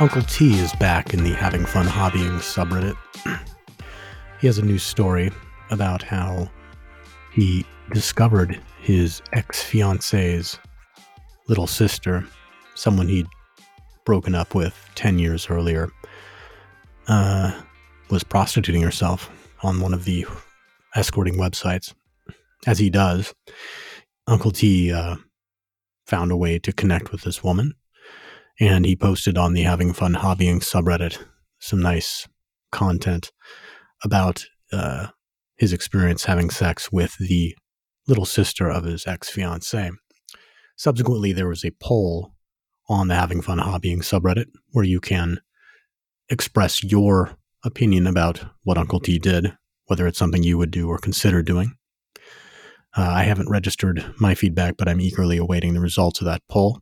Uncle T is back in the Having Fun Hobbying subreddit. he has a new story about how he discovered his ex fiancee's little sister, someone he'd broken up with 10 years earlier, uh, was prostituting herself on one of the escorting websites. As he does, Uncle T uh, found a way to connect with this woman, and he posted on the Having Fun Hobbying subreddit some nice content about uh, his experience having sex with the little sister of his ex fiancee. Subsequently, there was a poll on the Having Fun Hobbying subreddit where you can express your opinion about what Uncle T did, whether it's something you would do or consider doing. Uh, I haven't registered my feedback, but I'm eagerly awaiting the results of that poll.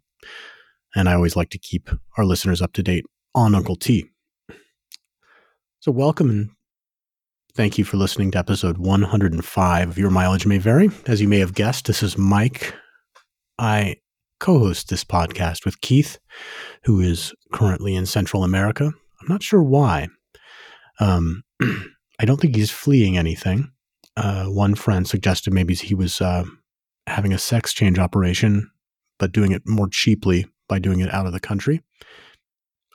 And I always like to keep our listeners up to date on Uncle T. So, welcome and thank you for listening to episode 105 of Your Mileage May Vary. As you may have guessed, this is Mike. I co host this podcast with Keith, who is currently in Central America. I'm not sure why. Um, I don't think he's fleeing anything uh, one friend suggested maybe he was uh, having a sex change operation, but doing it more cheaply by doing it out of the country.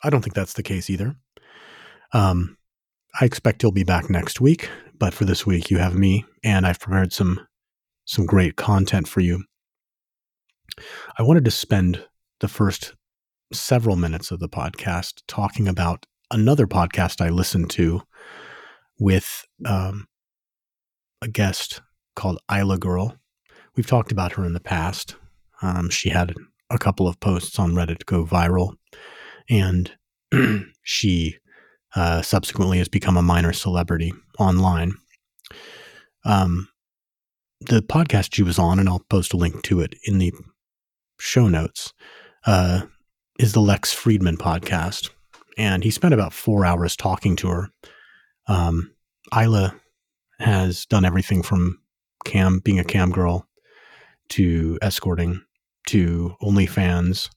I don't think that's the case either. Um, I expect he'll be back next week, but for this week you have me, and I've prepared some some great content for you. I wanted to spend the first several minutes of the podcast talking about another podcast I listened to with um, a guest called Aella Girl. We've talked about her in the past. Um, she had a couple of posts on Reddit go viral, and she uh, subsequently has become a minor celebrity online. Um, the podcast she was on, and I'll post a link to it in the show notes, uh, is the Lex Fridman podcast. And he spent about four hours talking to her. Um, Aella has done everything from cam being a cam girl to escorting to OnlyFans.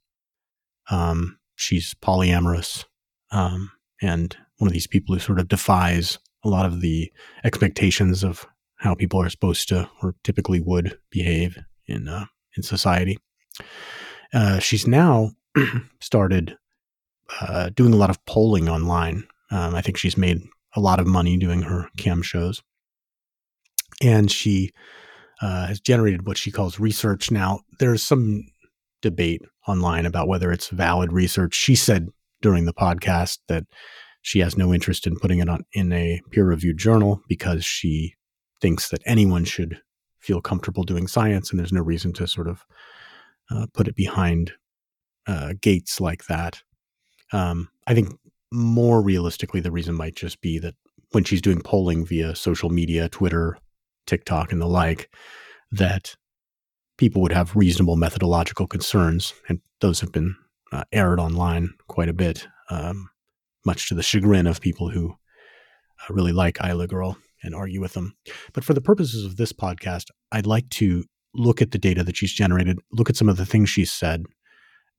Um, she's polyamorous um, and one of these people who sort of defies a lot of the expectations of how people are supposed to or typically would behave in uh, in society. Uh, she's now started uh, doing a lot of polling online. Um, I think she's made a lot of money doing her cam shows and she uh, has generated what she calls research. Now, there's some debate online about whether it's valid research. She said during the podcast that she has no interest in putting it on in a peer-reviewed journal because she thinks that anyone should feel comfortable doing science, and there's no reason to sort of uh, put it behind uh, gates like that. Um, I think more realistically, the reason might just be that when she's doing polling via social media, Twitter, TikTok and the like, that people would have reasonable methodological concerns, and those have been uh, aired online quite a bit, um, much to the chagrin of people who uh, really like Aella Girl and argue with them. But for the purposes of this podcast, I'd like to look at the data that she's generated, look at some of the things she's said,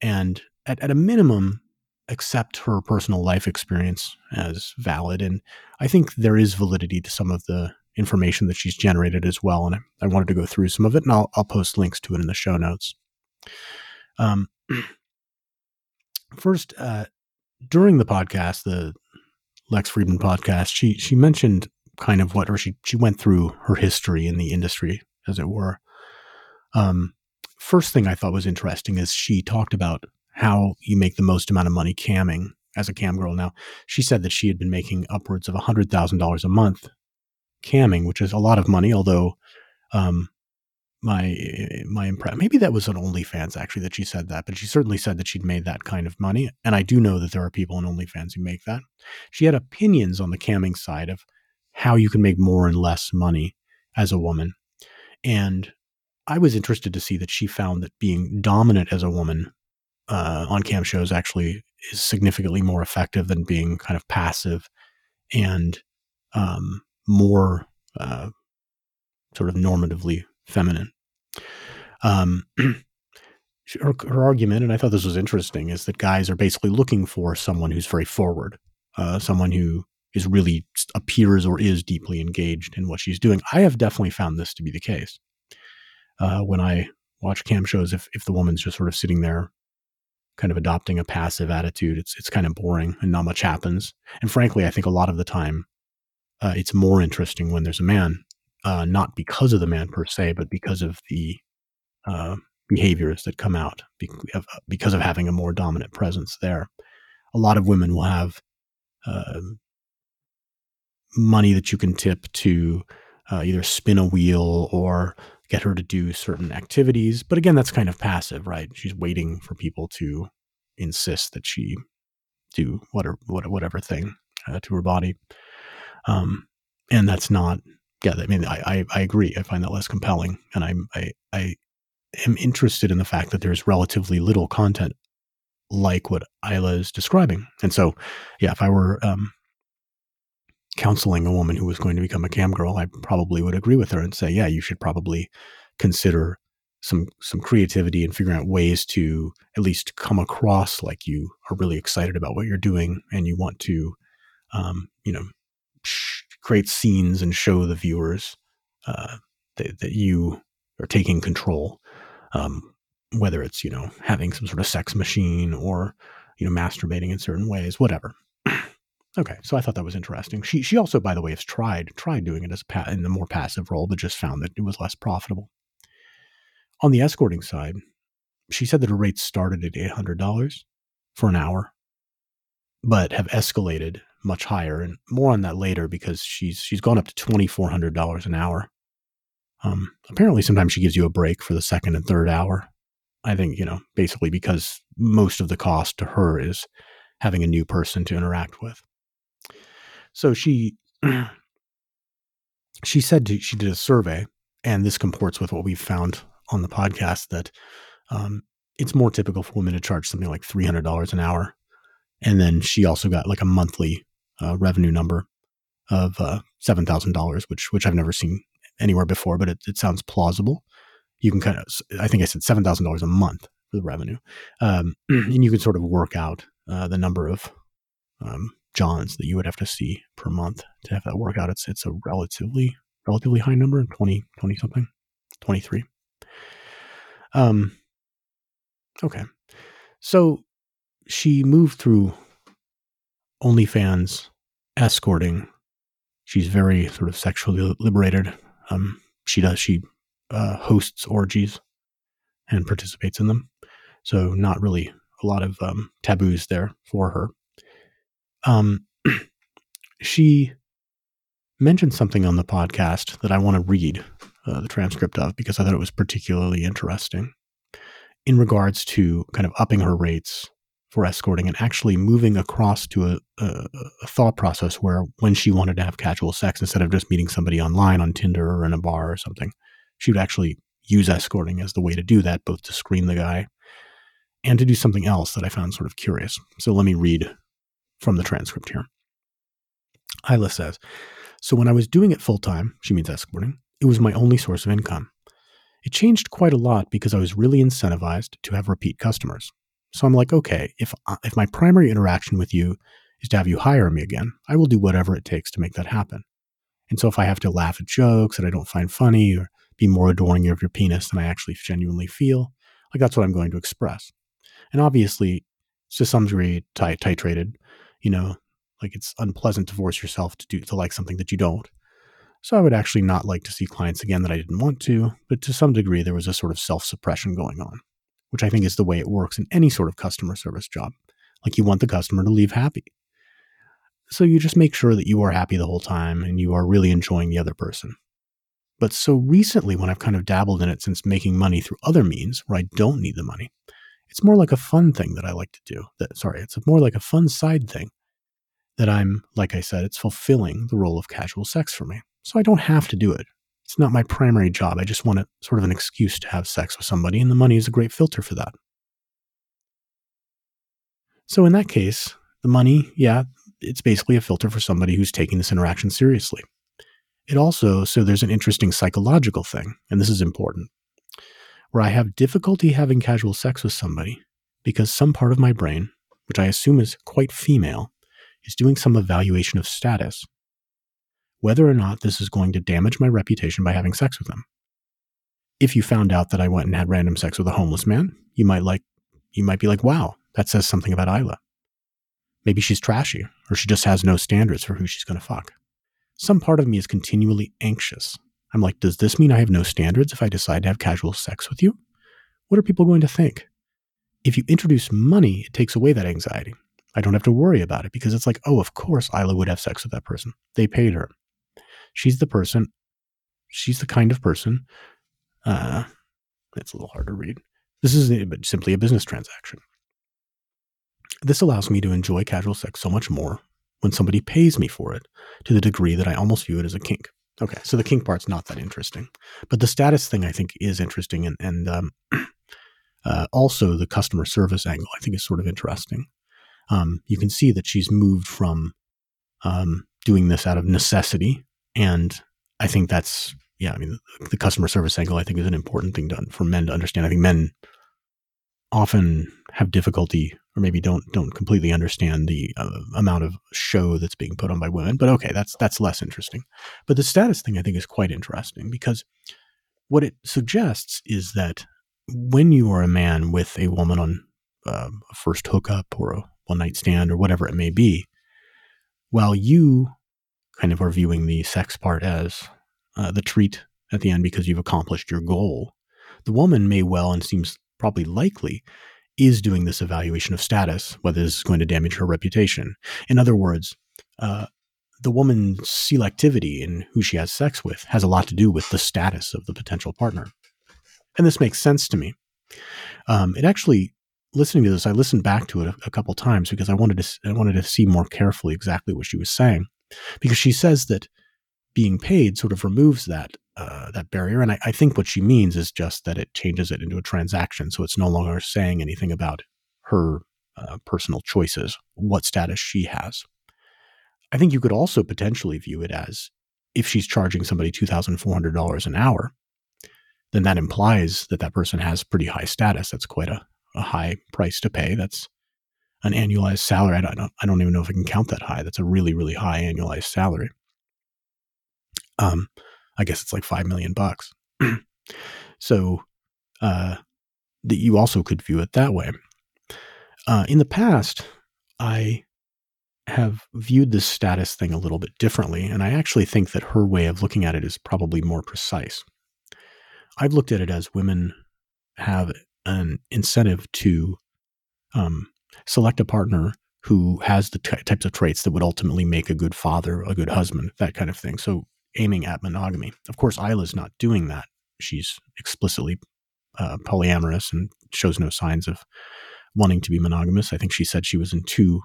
and at, at a minimum, accept her personal life experience as valid. And I think there is validity to some of the information that she's generated as well. And I, I, wanted to go through some of it, and I'll, I'll post links to it in the show notes. Um, first, uh, during the podcast, the Lex Fridman podcast, she she mentioned kind of what, or she she went through her history in the industry, as it were. Um, first thing I thought was interesting is she talked about how you make the most amount of money camming as a cam girl. Now, she said that she had been making upwards of $100,000 a month camming, which is a lot of money, although um, my my impression maybe that was on OnlyFans actually that she said that, but she certainly said that she'd made that kind of money, and I do know that there are people on OnlyFans who make that. She had opinions on the camming side of how you can make more and less money as a woman, and I was interested to see that she found that being dominant as a woman uh, on cam shows actually is significantly more effective than being kind of passive and um, more uh, sort of normatively feminine. Um, her, her, argument, and I thought this was interesting, is that guys are basically looking for someone who's very forward, uh, someone who is really appears or is deeply engaged in what she's doing. I have definitely found this to be the case. Uh, when I watch cam shows, if if the woman's just sort of sitting there, kind of adopting a passive attitude, it's it's kind of boring and not much happens. And frankly, I think a lot of the time, uh, it's more interesting when there's a man, uh, not because of the man per se, but because of the uh, behaviors that come out because of having a more dominant presence there. A lot of women will have uh, money that you can tip to uh, either spin a wheel or get her to do certain activities. But again, that's kind of passive, right? She's waiting for people to insist that she do whatever whatever thing uh, to her body. Um, and that's not. Yeah, I mean, I, I, I agree. I find that less compelling, and I'm I I am interested in the fact that there's relatively little content like what Aella is describing. And so, yeah, if I were um, counseling a woman who was going to become a cam girl, I probably would agree with her and say, yeah, you should probably consider some some creativity and figuring out ways to at least come across like you are really excited about what you're doing and you want to, um, you know, create scenes and show the viewers uh, that, that you are taking control um, whether it's you know having some sort of sex machine or you know masturbating in certain ways, whatever. okay, so I thought that was interesting. She she also, by the way, has tried tried doing it as pa- in the more passive role, but just found that it was less profitable. On the escorting side, she said that her rates started at eight hundred dollars for an hour, but have escalated much higher, and more on that later because she's she's gone up to twenty four hundred dollars an hour um, apparently, sometimes she gives you a break for the second and third hour. I think, you know, basically because most of the cost to her is having a new person to interact with. So she she said to, she did a survey, and this comports with what we've found on the podcast that um, it's more typical for women to charge something like three hundred dollars an hour, and then she also got like a monthly uh, revenue number of uh, seven thousand dollars, which which I've never seen anywhere before, but it, it sounds plausible. You can kind of, I think I said seven thousand dollars a month for the revenue, um, and you can sort of work out uh, the number of um, Johns that you would have to see per month to have that work out. It's it's a relatively relatively high number, 20, 20 something, twenty three. Um. Okay, so she moved through OnlyFans escorting. She's very sort of sexually liberated. Um, she does. She uh, hosts orgies and participates in them. So not really a lot of um, taboos there for her. Um, she mentioned something on the podcast that I want to read uh, the transcript of because I thought it was particularly interesting in regards to kind of upping her rates for escorting and actually moving across to a, a, a, thought process where when she wanted to have casual sex, instead of just meeting somebody online on Tinder or in a bar or something, she would actually use escorting as the way to do that, both to screen the guy and to do something else that I found sort of curious. So let me read from the transcript here. Aella says, So when I was doing it full time, she means escorting, it was my only source of income. It changed quite a lot because I was really incentivized to have repeat customers. So I'm like, okay, if if my primary interaction with you is to have you hire me again, I will do whatever it takes to make that happen. And so if I have to laugh at jokes that I don't find funny or be more adoring of your penis than I actually genuinely feel, like that's what I'm going to express. And obviously, to some degree, titrated. You know, like it's unpleasant to force yourself to do to like something that you don't. So I would actually not like to see clients again that I didn't want to, but to some degree, there was a sort of self suppression going on which I think is the way it works in any sort of customer service job. Like you want the customer to leave happy. So you just make sure that you are happy the whole time and you are really enjoying the other person. But so recently, when I've kind of dabbled in it since making money through other means where I don't need the money, it's more like a fun thing that I like to do. That sorry, it's more like a fun side thing that I'm, like I said, it's fulfilling the role of casual sex for me. So I don't have to do it it's not my primary job. I just want a, sort of an excuse to have sex with somebody, and the money is a great filter for that. So, in that case, the money, yeah, it's basically a filter for somebody who's taking this interaction seriously. It also, so there's an interesting psychological thing, and this is important. where I have difficulty having casual sex with somebody because some part of my brain, which I assume is quite female, is doing some evaluation of status, whether or not this is going to damage my reputation by having sex with them. If you found out that I went and had random sex with a homeless man, you might like you might be like, "Wow, that says something about Aella." Maybe she's trashy, or she just has no standards for who she's going to fuck. Some part of me is continually anxious. I'm like, does this mean I have no standards if I decide to have casual sex with you? What are people going to think? If you introduce money, it takes away that anxiety. I don't have to worry about it because it's like, oh, of course Aella would have sex with that person. They paid her. She's the person. She's the kind of person. Uh, it's a little hard to read. This is simply a business transaction. This allows me to enjoy casual sex so much more when somebody pays me for it to the degree that I almost view it as a kink. Okay, so the kink part's not that interesting, but the status thing I think is interesting, and and um, uh, also the customer service angle I think is sort of interesting. Um, you can see that she's moved from um, doing this out of necessity, and I think that's yeah. I mean, the, customer service angle I think is an important thing for men to understand. I think men often have difficulty or maybe don't don't completely understand the uh, amount of show that's being put on by women. But okay, that's that's less interesting. But the status thing I think is quite interesting because what it suggests is that when you are a man with a woman on uh, a first hookup or a one night stand or whatever it may be, while you kind of are viewing the sex part as uh, the treat at the end because you've accomplished your goal, the woman may well and seems probably likely is doing this evaluation of status, whether this is going to damage her reputation. In other words, uh, the woman's selectivity in who she has sex with has a lot to do with the status of the potential partner. And this makes sense to me. Um, it actually, listening to this, I listened back to it a, a couple times because I wanted to I wanted to see more carefully exactly what she was saying, because she says that being paid sort of removes that uh, that barrier. And I, I, think what she means is just that it changes it into a transaction. So it's no longer saying anything about her uh, personal choices, what status she has. I think you could also potentially view it as if she's charging somebody $2,400 an hour, then that implies that that person has pretty high status. That's quite a, a high price to pay. That's an annualized salary. I don't, I don't even know if I can count that high. That's a really, really high annualized salary. Um, I guess it's like five million bucks. so uh, that you also could view it that way. Uh, in the past, I have viewed this status thing a little bit differently, and I actually think that her way of looking at it is probably more precise. I've looked at it as women have an incentive to um, select a partner who has the t- types of traits that would ultimately make a good father, a good husband, that kind of thing. So aiming at monogamy. Of course, Aella's not doing that. She's explicitly uh, polyamorous and shows no signs of wanting to be monogamous. I think she said she was in two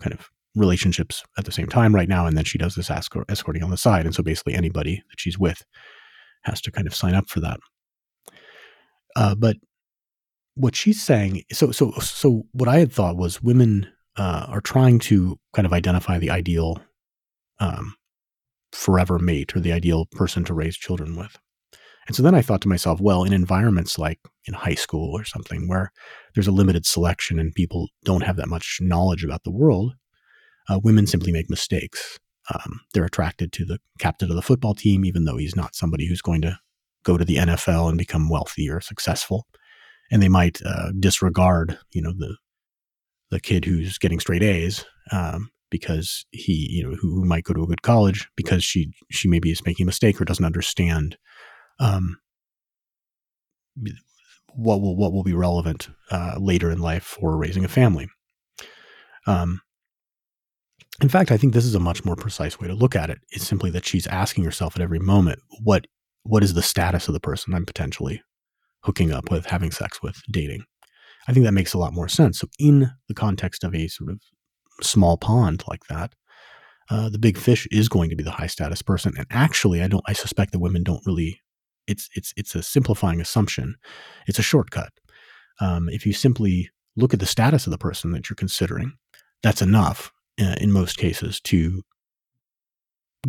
kind of relationships at the same time right now, and then she does this escort, escorting on the side. And so basically, anybody that she's with has to kind of sign up for that. Uh, but what she's saying, so so so, what I had thought was women uh, are trying to kind of identify the ideal um, forever mate or the ideal person to raise children with. And so then I thought to myself, well, in environments like in high school or something where there's a limited selection and people don't have that much knowledge about the world, uh, women simply make mistakes. Um, they're attracted to the captain of the football team, even though he's not somebody who's going to go to the NFL and become wealthy or successful. And they might uh, disregard, you know, the the kid who's getting straight A's um, because he, you know, who, might go to a good college because she she maybe is making a mistake or doesn't understand um, what will what will be relevant uh, later in life for raising a family. Um, in fact, I think this is a much more precise way to look at it. It's simply that she's asking herself at every moment, what what is the status of the person I'm potentially hooking up with, having sex with, dating. I think that makes a lot more sense. So, in the context of a sort of small pond like that, uh, the big fish is going to be the high status person. And actually, I don't. I suspect that women don't really. It's it's it's a simplifying assumption. It's a shortcut. Um, if you simply look at the status of the person that you're considering, that's enough uh, in most cases to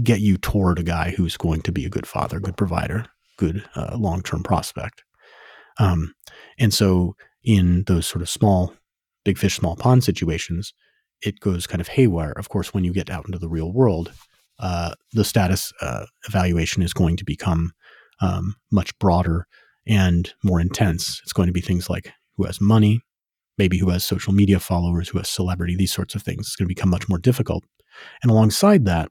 get you toward a guy who's going to be a good father, good provider, good uh, long term prospect. Um, and so in those sort of small, big fish, small pond situations, it goes kind of haywire. Of course, when you get out into the real world, uh, the status uh, evaluation is going to become um, much broader and more intense. It's going to be things like who has money, maybe who has social media followers, who has celebrity, these sorts of things. It's going to become much more difficult. And alongside that,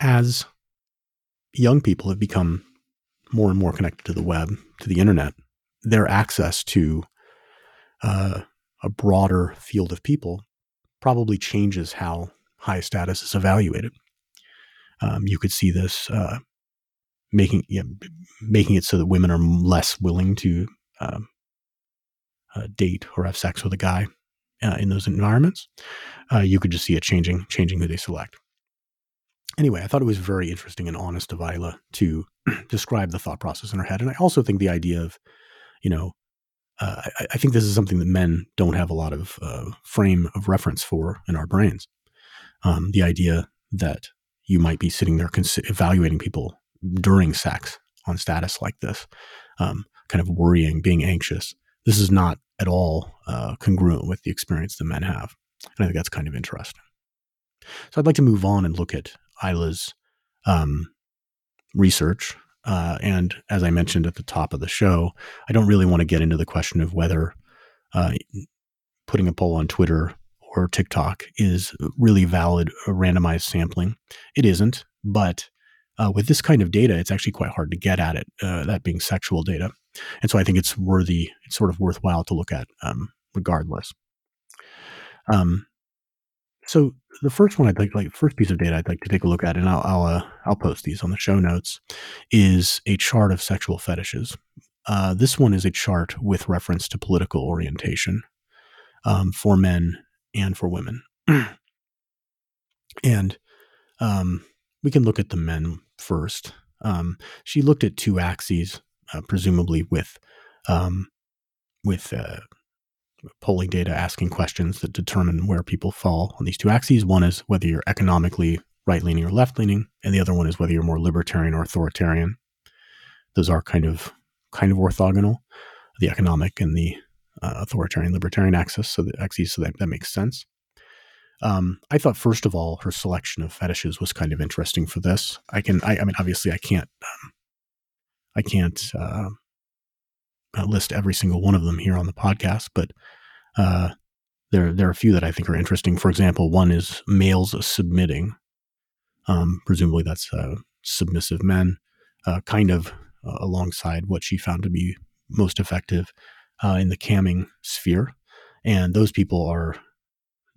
as young people have become more and more connected to the web, to the internet, their access to uh, a broader field of people probably changes how high status is evaluated. Um, you could see this uh, making yeah, making it so that women are less willing to um, uh, date or have sex with a guy uh, in those environments. Uh, you could just see it changing changing who they select. Anyway, I thought it was very interesting and honest of Aella to describe the thought process in her head, and I also think the idea of, you know, uh, I, I, think this is something that men don't have a lot of uh, frame of reference for in our brains. Um, the idea that you might be sitting there cons- evaluating people during sex on status like this, um, kind of worrying, being anxious. This is not at all uh, congruent with the experience that men have. And I think that's kind of interesting. So I'd like to move on and look at Aella's um, research. Uh, and as I mentioned at the top of the show, I don't really want to get into the question of whether uh, putting a poll on Twitter or TikTok is really valid randomized sampling. It isn't, but uh, with this kind of data, it's actually quite hard to get at it, uh, that being sexual data. And so I think it's worthy, it's sort of worthwhile to look at um, regardless. Um, so the first one I'd like, like first piece of data I'd like to take a look at, and I'll I'll, uh, I'll post these on the show notes, is a chart of sexual fetishes. Uh, this one is a chart with reference to political orientation um, for men and for women, and um, we can look at the men first. Um, she looked at two axes, uh, presumably with um, with uh, polling data asking questions that determine where people fall on these two axes. One is whether you're economically right leaning or left leaning, and the other one is whether you're more libertarian or authoritarian. Those are kind of kind of orthogonal, the economic and the uh, authoritarian libertarian axis. So the axes, so that, that makes sense. Um, I thought first of all her selection of fetishes was kind of interesting for this. I can, I, I mean, obviously I can't, um, I can't uh, uh, list every single one of them here on the podcast, but uh, there there are a few that I think are interesting. For example, one is males submitting. Um, presumably, that's uh, submissive men, uh, kind of uh, alongside what she found to be most effective in the camming sphere, and those people are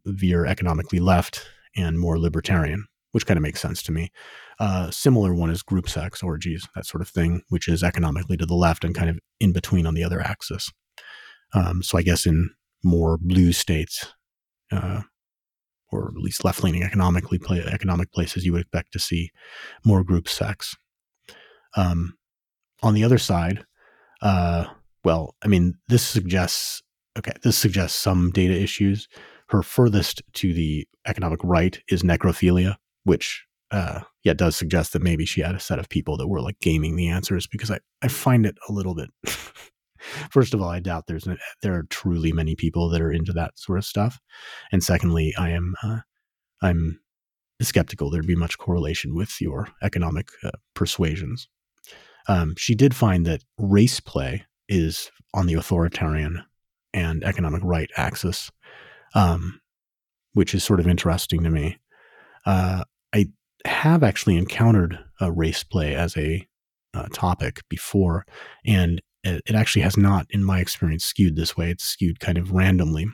veer economically left and more libertarian, which kind of makes sense to me. Uh, similar one is group sex, orgies, that sort of thing, which is economically to the left and kind of in between on the other axis. Um, so I guess in more blue states, uh, or at least left leaning economically play, economic places, you would expect to see more group sex. Um, on the other side, uh, well, I mean, this suggests okay, this suggests some data issues her furthest to the economic right is necrophilia, which uh, yeah does suggest that maybe she had a set of people that were like gaming the answers because I, I find it a little bit. First of all, I doubt there's there are truly many people that are into that sort of stuff, and secondly, I am uh, I'm skeptical there'd be much correlation with your economic uh, persuasions. Um, she did find that race play is on the authoritarian and economic right axis, um, which is sort of interesting to me. Uh, have actually encountered a race play as a uh, topic before, and it, it actually has not, in my experience, skewed this way. It's skewed kind of randomly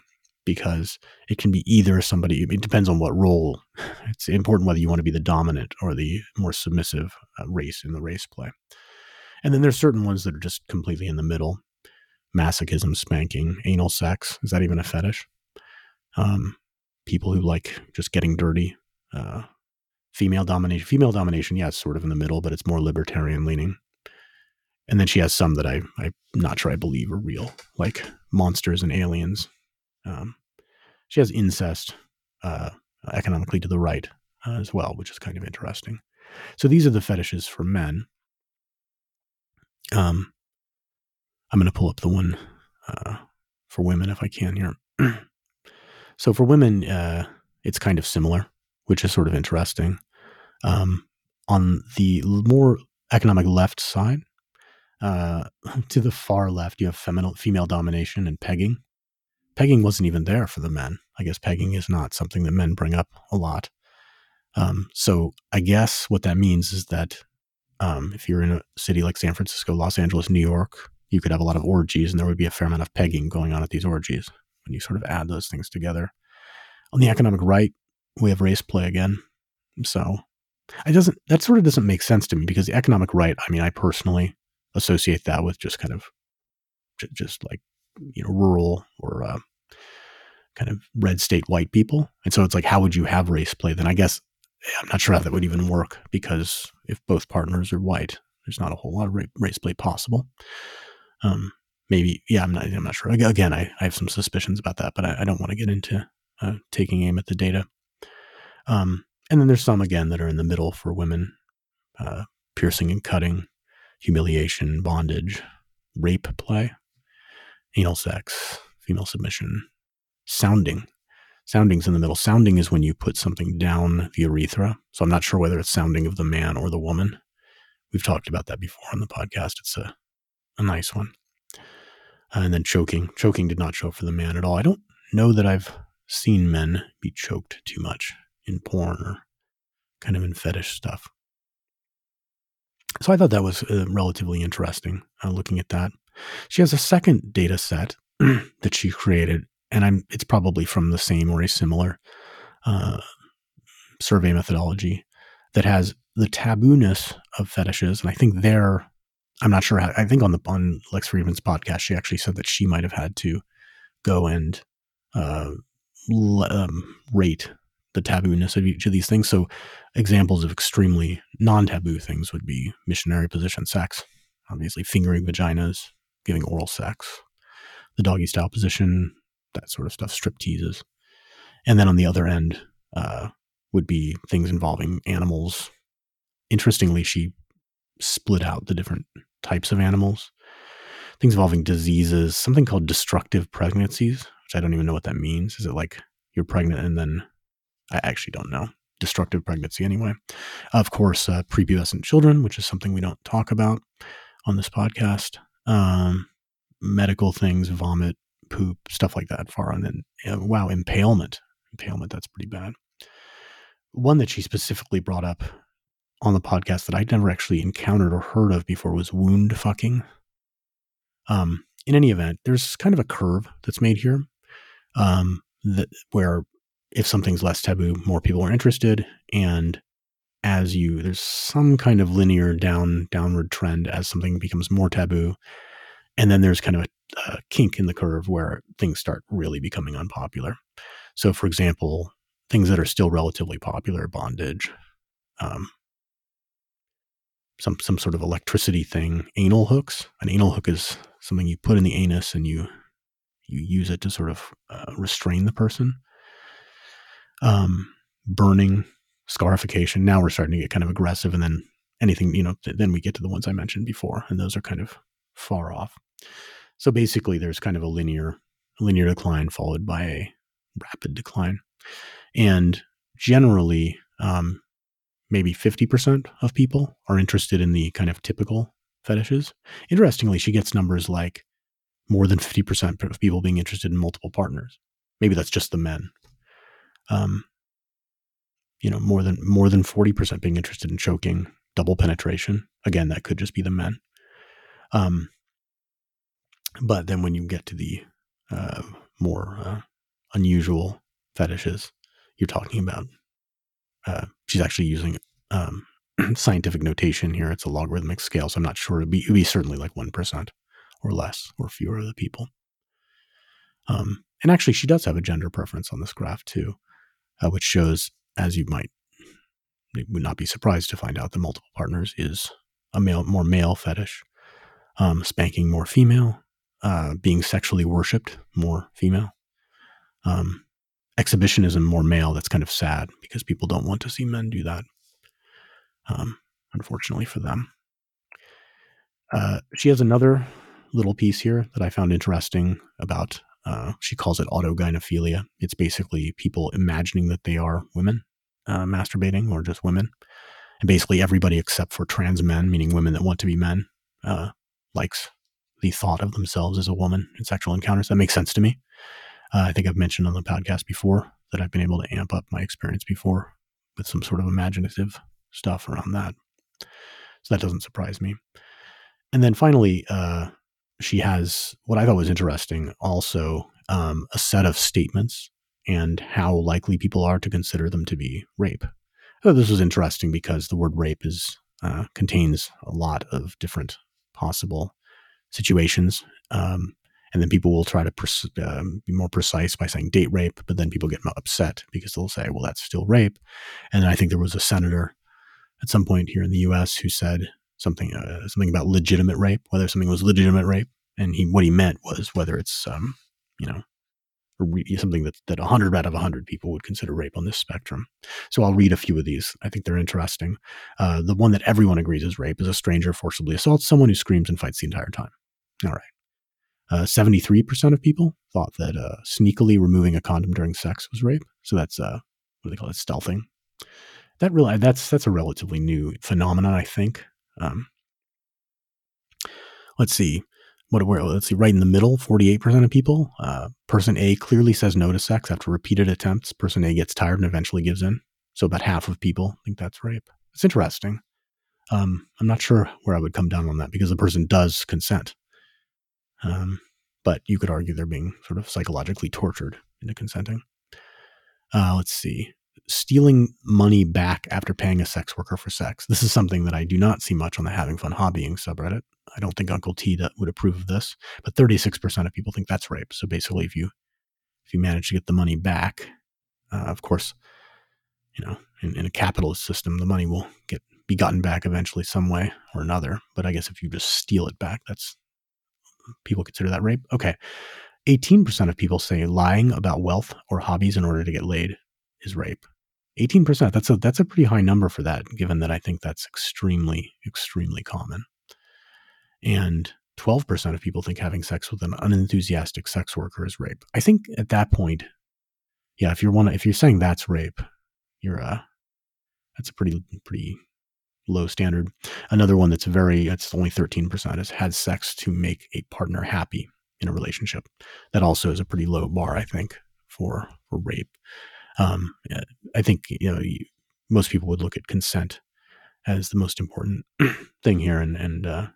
because it can be either somebody, it depends on what role. It's important whether you want to be the dominant or the more submissive uh, race in the race play. And then there's certain ones that are just completely in the middle masochism, spanking, anal sex. Is that even a fetish? um, people who like just getting dirty, uh, female domination. Female domination, it's sort of in the middle, but it's more libertarian leaning. And then she has some that I, I'm not sure I believe are real, like monsters and aliens. Um, she has incest uh, economically to the right uh, as well, which is kind of interesting. So these are the fetishes for men. Um, I'm going to pull up the one uh, for women if I can here. so for women, uh, it's kind of similar, which is sort of interesting. Um, on the more economic left side, uh, to the far left, you have feminine, female domination and pegging. Pegging wasn't even there for the men. I guess pegging is not something that men bring up a lot. Um, so I guess what that means is that um, if you're in a city like San Francisco, Los Angeles, New York, you could have a lot of orgies, and there would be a fair amount of pegging going on at these orgies when you sort of add those things together. On the economic right, we have race play again. So it doesn't that sort of doesn't make sense to me because the economic right, I mean, I personally associate that with just kind of just like you know rural or uh, kind of red state white people, and so it's like, how would you have race play? Then I guess I'm not sure how that would even work because if both partners are white, there's not a whole lot of race play possible. Um, maybe, yeah, I'm not, I'm not sure. Again, I, I have some suspicions about that, but I, I don't want to get into uh, taking aim at the data. Um, and then there's some again that are in the middle for women, uh, piercing and cutting, humiliation, bondage, rape play, anal sex, female submission, sounding. Sounding's in the middle. Sounding is when you put something down the urethra. So I'm not sure whether it's sounding of the man or the woman. We've talked about that before on the podcast. It's a, a nice one. Uh, and then choking. Choking did not show up for the man at all. I don't know that I've seen men be choked too much in porn or kind of in fetish stuff. So I thought that was uh, relatively interesting uh, looking at that. She has a second data set that she created, and I'm it's probably from the same or a similar uh, survey methodology that has the tabooness of fetishes. And I think there, I'm not sure. How, I think on the on Lex Fridman's podcast, she actually said that she might have had to go and uh, um, rate the tabooness of each of these things. So, examples of extremely non taboo things would be missionary position sex, obviously, fingering vaginas, giving oral sex, the doggy style position, that sort of stuff, strip teases. And then on the other end uh, would be things involving animals. Interestingly, she split out the different types of animals, things involving diseases, something called destructive pregnancies, which I don't even know what that means. Is it like you're pregnant and then I actually don't know. Destructive pregnancy, anyway. Of course, uh, prepubescent children, which is something we don't talk about on this podcast. Um, medical things, vomit, poop, stuff like that. Far on. And uh, wow, impalement. Impalement, that's pretty bad. One that she specifically brought up on the podcast that I'd never actually encountered or heard of before was wound fucking. Um, in any event, there's kind of a curve that's made here um, that where if something's less taboo, more people are interested. And as you, there's some kind of linear down, downward trend as something becomes more taboo. And then there's kind of a, a kink in the curve where things start really becoming unpopular. So, for example, things that are still relatively popular, bondage, um, some some sort of electricity thing, anal hooks. An anal hook is something you put in the anus and you you use it to sort of uh, restrain the person um, burning, scarification. Now we're starting to get kind of aggressive, and then anything, you know, th- then we get to the ones I mentioned before, and those are kind of far off. So basically, there's kind of a linear linear decline followed by a rapid decline, and generally, um, maybe 50% of people are interested in the kind of typical fetishes. Interestingly, she gets numbers like more than 50% of people being interested in multiple partners. Maybe that's just the men, um, you know, more than more than forty percent being interested in choking, double penetration. Again, that could just be the men. Um, but then when you get to the uh, more uh, unusual fetishes, you're talking about. Uh, she's actually using um, scientific notation here. It's a logarithmic scale, so I'm not sure. It'd be, it'd be certainly like one percent or less, or fewer of the people. Um, and actually, she does have a gender preference on this graph too uh, which shows, as you might would not be surprised to find out, the multiple partners is a male, more male fetish, um, spanking more female, uh, being sexually worshipped more female, um, exhibitionism more male. That's kind of sad because people don't want to see men do that. Um, unfortunately for them, uh, she has another little piece here that I found interesting about. Uh, she calls it autogynephilia. It's basically people imagining that they are women uh, masturbating or just women. And basically, everybody except for trans men, meaning women that want to be men, uh, likes the thought of themselves as a woman in sexual encounters. That makes sense to me. Uh, I think I've mentioned on the podcast before that I've been able to amp up my experience before with some sort of imaginative stuff around that. So that doesn't surprise me. And then finally, uh, she has what I thought was interesting also um, a set of statements and how likely people are to consider them to be rape. So this was interesting because the word rape is uh, contains a lot of different possible situations. Um, and then people will try to pres- um, be more precise by saying date rape, but then people get upset because they'll say, well, that's still rape. And I think there was a senator at some point here in the U.S. who said something uh, something about legitimate rape, whether something was legitimate rape, and he what he meant was whether it's um, you know something that that 100 out of 100 people would consider rape on this spectrum. So I'll read a few of these. I think they're interesting. Uh, the one that everyone agrees is rape is a stranger forcibly assaults someone who screams and fights the entire time. All right. Uh, 73% of people thought that uh, sneakily removing a condom during sex was rape. So that's uh, what do they call it? Stealthing. That really that's that's a relatively new phenomenon, I think. Um, let's see what where let's see right in the middle 48% of people uh, person a clearly says no to sex after repeated attempts. Person a gets tired and eventually gives in. So about half of people think that's rape. It's interesting. Um, i'm not sure where i would come down on that because the person does consent. Um, but you could argue they're being sort of psychologically tortured into consenting. Uh, let's see stealing money back after paying a sex worker for sex. This is something that I do not see much on the having fun hobbying subreddit. I don't think Uncle T would approve of this, but 36% of people think that's rape. So basically, if you if you manage to get the money back, uh, of course, you know, in, in, a capitalist system, the money will get be gotten back eventually some way or another. But I guess if you just steal it back, that's people consider that rape. Okay. 18% of people say lying about wealth or hobbies in order to get laid is rape. 18%. That's a that's a pretty high number for that, given that I think that's extremely, extremely common. And 12% of people think having sex with an unenthusiastic sex worker is rape. I think at that point, yeah, if you're one if you're saying that's rape, you're uh that's a pretty pretty low standard. Another one that's very that's only 13% is had sex to make a partner happy in a relationship. That also is a pretty low bar, I think, for for rape. Um, I think you know most people would look at consent as the most important thing here, and and uh,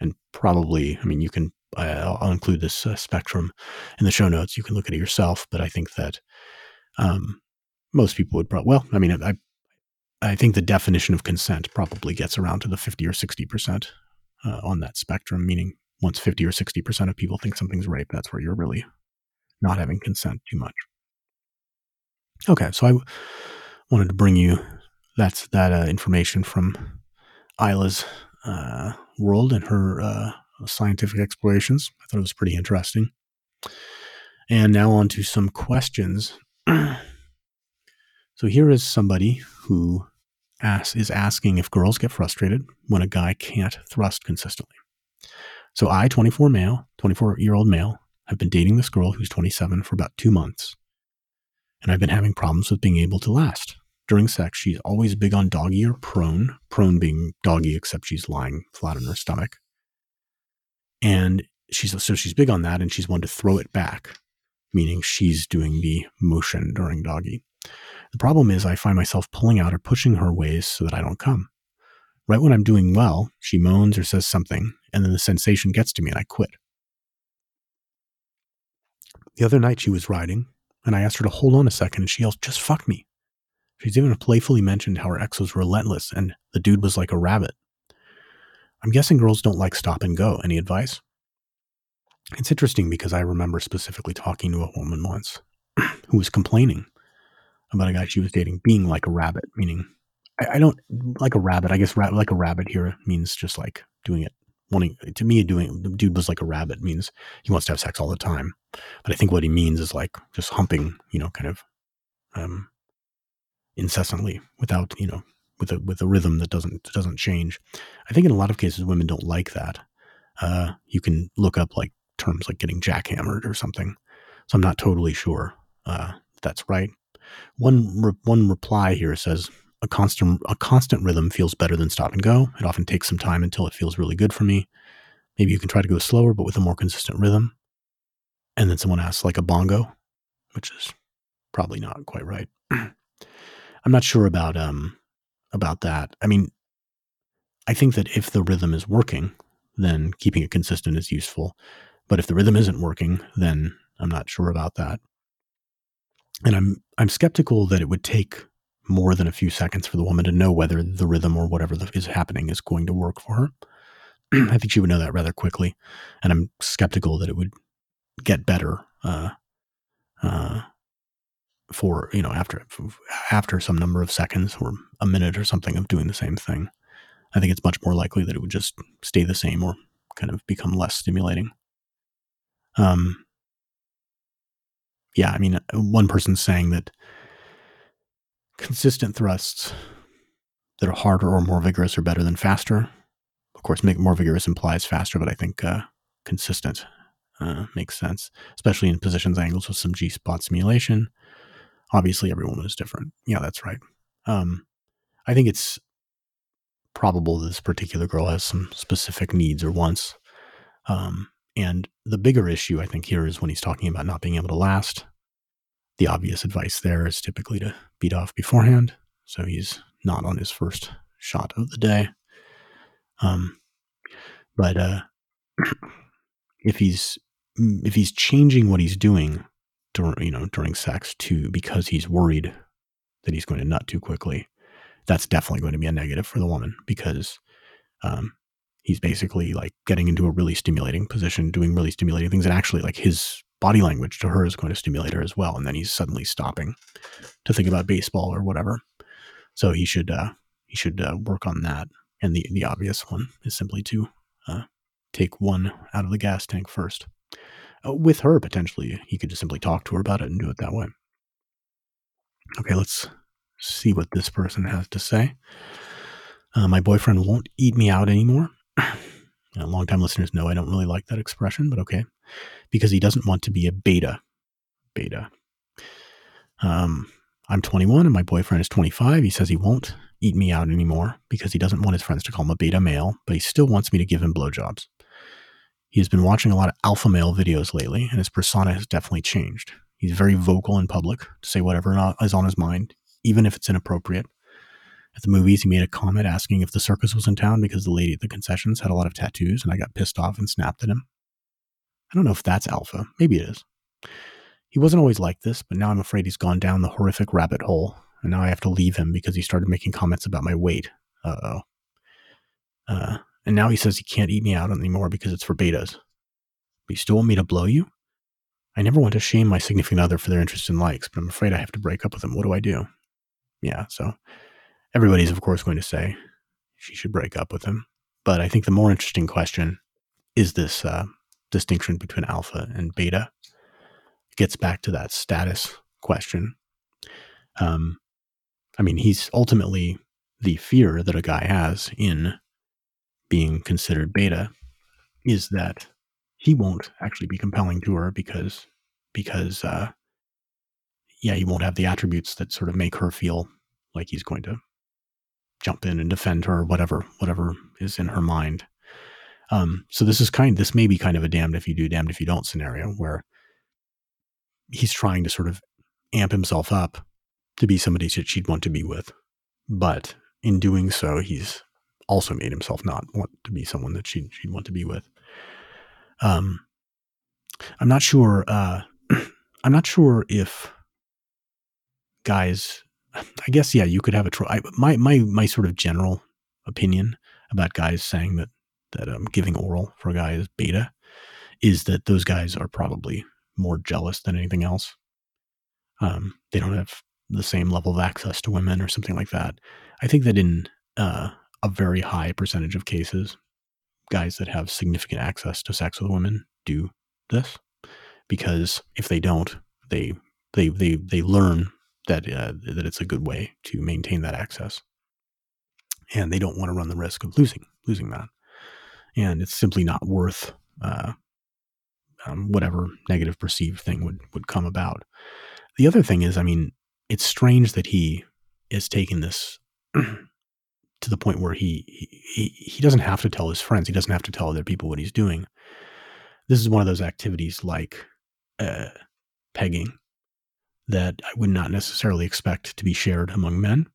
and probably, I mean, you can. I'll, I'll include this uh, spectrum in the show notes. You can look at it yourself, but I think that um, most people would probably. Well, I mean, I I think the definition of consent probably gets around to the fifty or sixty percent uh, on that spectrum. Meaning, once fifty or sixty percent of people think something's rape, that's where you're really not having consent too much. Okay, so I wanted to bring you that's that uh, information from Aella's uh, world and her uh, scientific explorations. I thought it was pretty interesting. And now on to some questions. so here is somebody who asks, is asking if girls get frustrated when a guy can't thrust consistently. So I, 24 male, 24 year old male, have been dating this girl who's 27 for about two months and I've been having problems with being able to last. During sex, she's always big on doggy or prone, prone being doggy, except she's lying flat on her stomach. And she's so she's big on that, and she's one to throw it back, meaning she's doing the motion during doggy. The problem is, I find myself pulling out or pushing her ways so that I don't come. Right when I'm doing well, she moans or says something, and then the sensation gets to me and I quit. The other night she was riding, and I asked her to hold on a second, and she yells, just fuck me. She's even playfully mentioned how her ex was relentless and the dude was like a rabbit. I'm guessing girls don't like stop and go. Any advice? It's interesting because I remember specifically talking to a woman once who was complaining about a guy she was dating being like a rabbit, meaning I, I don't like a rabbit. I guess ra- like a rabbit here means just like doing it wanting to me doing the dude was like a rabbit means he wants to have sex all the time but i think what he means is like just humping you know kind of um incessantly without you know with a with a rhythm that doesn't doesn't change i think in a lot of cases women don't like that Uh, you can look up like terms like getting jackhammered or something. So I'm not totally sure uh, that's right. One re- one reply here says a constant a constant rhythm feels better than stop and go. It often takes some time until it feels really good for me. Maybe you can try to go slower, but with a more consistent rhythm. And then someone asks like a bongo, which is probably not quite right. I'm not sure about um about that. I mean, I think that if the rhythm is working, then keeping it consistent is useful. But if the rhythm isn't working, then I'm not sure about that. And I'm I'm skeptical that it would take more than a few seconds for the woman to know whether the rhythm or whatever is happening is going to work for her. I think she would know that rather quickly, and I'm skeptical that it would get better uh, uh, for you know after after some number of seconds or a minute or something of doing the same thing. I think it's much more likely that it would just stay the same or kind of become less stimulating. Um, yeah, I mean, one person's saying that consistent thrusts that are harder or more vigorous are better than faster. Of course, make more vigorous implies faster, but I think uh, consistent uh, makes sense, especially in positions angles with some G spot simulation. Obviously, every woman is different. Yeah, that's right. Um, I think it's probable this particular girl has some specific needs or wants. Um, and the bigger issue, I think, here is when he's talking about not being able to last. The obvious advice there is typically to beat off beforehand. So he's not on his first shot of the day. Um, but uh, if he's if he's changing what he's doing during you know during sex to because he's worried that he's going to nut too quickly, that's definitely going to be a negative for the woman because um, he's basically like getting into a really stimulating position, doing really stimulating things, and actually like his body language to her is going to stimulate her as well. And then he's suddenly stopping to think about baseball or whatever. So he should uh, he should uh, work on that. And the the obvious one is simply to uh, take one out of the gas tank first. Uh, with her potentially, he could just simply talk to her about it and do it that way. Okay, let's see what this person has to say. Uh, my boyfriend won't eat me out anymore. Longtime listeners know I don't really like that expression, but okay. Because he doesn't want to be a beta. Beta. Um, I'm 21 and my boyfriend is 25. He says he won't eat me out anymore because he doesn't want his friends to call him a beta male, but he still wants me to give him blowjobs. He has been watching a lot of alpha male videos lately, and his persona has definitely changed. He's very vocal in public to say whatever is on his mind, even if it's inappropriate. At the movies, he made a comment asking if the circus was in town because the lady at the concessions had a lot of tattoos, and I got pissed off and snapped at him. I don't know if that's alpha. Maybe it is. He wasn't always like this, but now I'm afraid he's gone down the horrific rabbit hole, and now I have to leave him because he started making comments about my weight. Uh-oh. Uh, and now he says he can't eat me out anymore because it's for betas. But you still want me to blow you? I never want to shame my significant other for their interest in likes, but I'm afraid I have to break up with them. What do I do? Yeah, so everybody's, of course, going to say she should break up with him. But I think the more interesting question is this uh, distinction between alpha and beta. It gets back to that status question. Um, I mean, he's ultimately the fear that a guy has in being considered beta is that he won't actually be compelling to her because because uh, yeah, he won't have the attributes that sort of make her feel like he's going to jump in and defend her, whatever whatever is in her mind. Um, so this is kind this may be kind of a damned if you do, damned if you don't scenario where he's trying to sort of amp himself up to be somebody that she'd want to be with. But in doing so, he's also made himself not want to be someone that she'd, she'd want to be with. Um, I'm not sure. Uh, I'm not sure if guys. I guess yeah, you could have a tro- I, my my my sort of general opinion about guys saying that that um, giving oral for a guy is beta is that those guys are probably more jealous than anything else. Um, they don't have the same level of access to women or something like that. I think that in uh, a very high percentage of cases, guys that have significant access to sex with women do this because if they don't, they they they they learn that uh, that it's a good way to maintain that access, and they don't want to run the risk of losing losing that. and it's simply not worth uh, um, whatever negative perceived thing would would come about. The other thing is, I mean, it's strange that he is taking this to the point where he, he he doesn't have to tell his friends. He doesn't have to tell other people what he's doing. This is one of those activities like uh, pegging that I would not necessarily expect to be shared among men.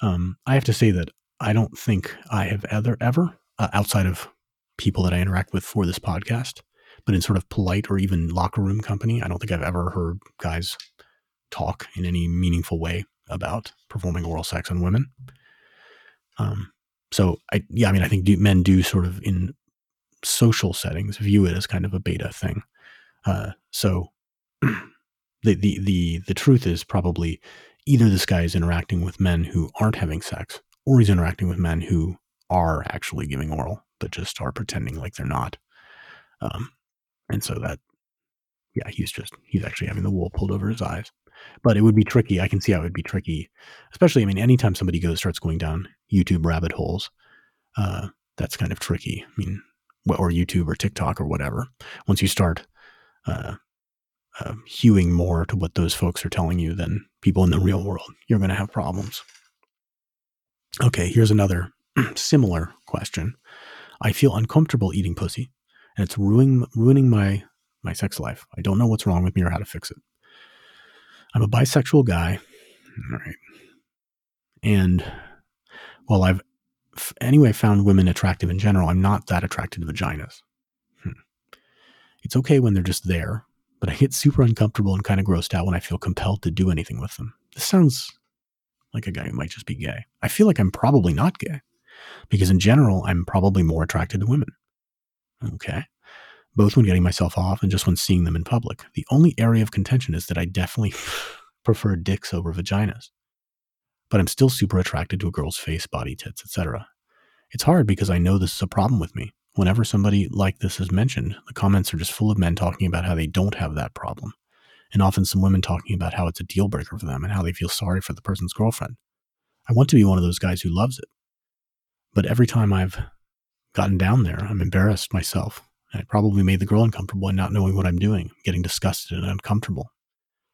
Um, I have to say that I don't think I have ever ever uh, outside of people that I interact with for this podcast, but in sort of polite or even locker room company, I don't think I've ever heard guys talk in any meaningful way about performing oral sex on women. Um, so I, yeah, I mean, I think do, men do sort of in social settings view it as kind of a beta thing. Uh, so the, the, the, the truth is probably either this guy is interacting with men who aren't having sex or he's interacting with men who are actually giving oral, but just are pretending like they're not. Um, and so that, yeah, he's just, he's actually having the wool pulled over his eyes but it would be tricky. I can see how it would be tricky, especially. I mean, anytime somebody goes starts going down YouTube rabbit holes, uh, that's kind of tricky. I mean, or YouTube or TikTok or whatever. Once you start uh, uh, hewing more to what those folks are telling you than people in the real world, you're going to have problems. Okay, here's another similar question. I feel uncomfortable eating pussy, and it's ruining ruining my my sex life. I don't know what's wrong with me or how to fix it. I'm a bisexual guy. All right. And while I've anyway found women attractive in general, I'm not that attracted to vaginas. Hmm. It's okay when they're just there, but I get super uncomfortable and kind of grossed out when I feel compelled to do anything with them. This sounds like a guy who might just be gay. I feel like I'm probably not gay because in general, I'm probably more attracted to women. Okay both when getting myself off and just when seeing them in public. The only area of contention is that I definitely prefer dicks over vaginas. But I'm still super attracted to a girl's face, body, tits, etc. It's hard because I know this is a problem with me. Whenever somebody like this is mentioned, the comments are just full of men talking about how they don't have that problem, and often some women talking about how it's a deal breaker for them and how they feel sorry for the person's girlfriend. I want to be one of those guys who loves it. But every time I've gotten down there, I'm embarrassed myself I probably made the girl uncomfortable and not knowing what I'm doing, getting disgusted and uncomfortable.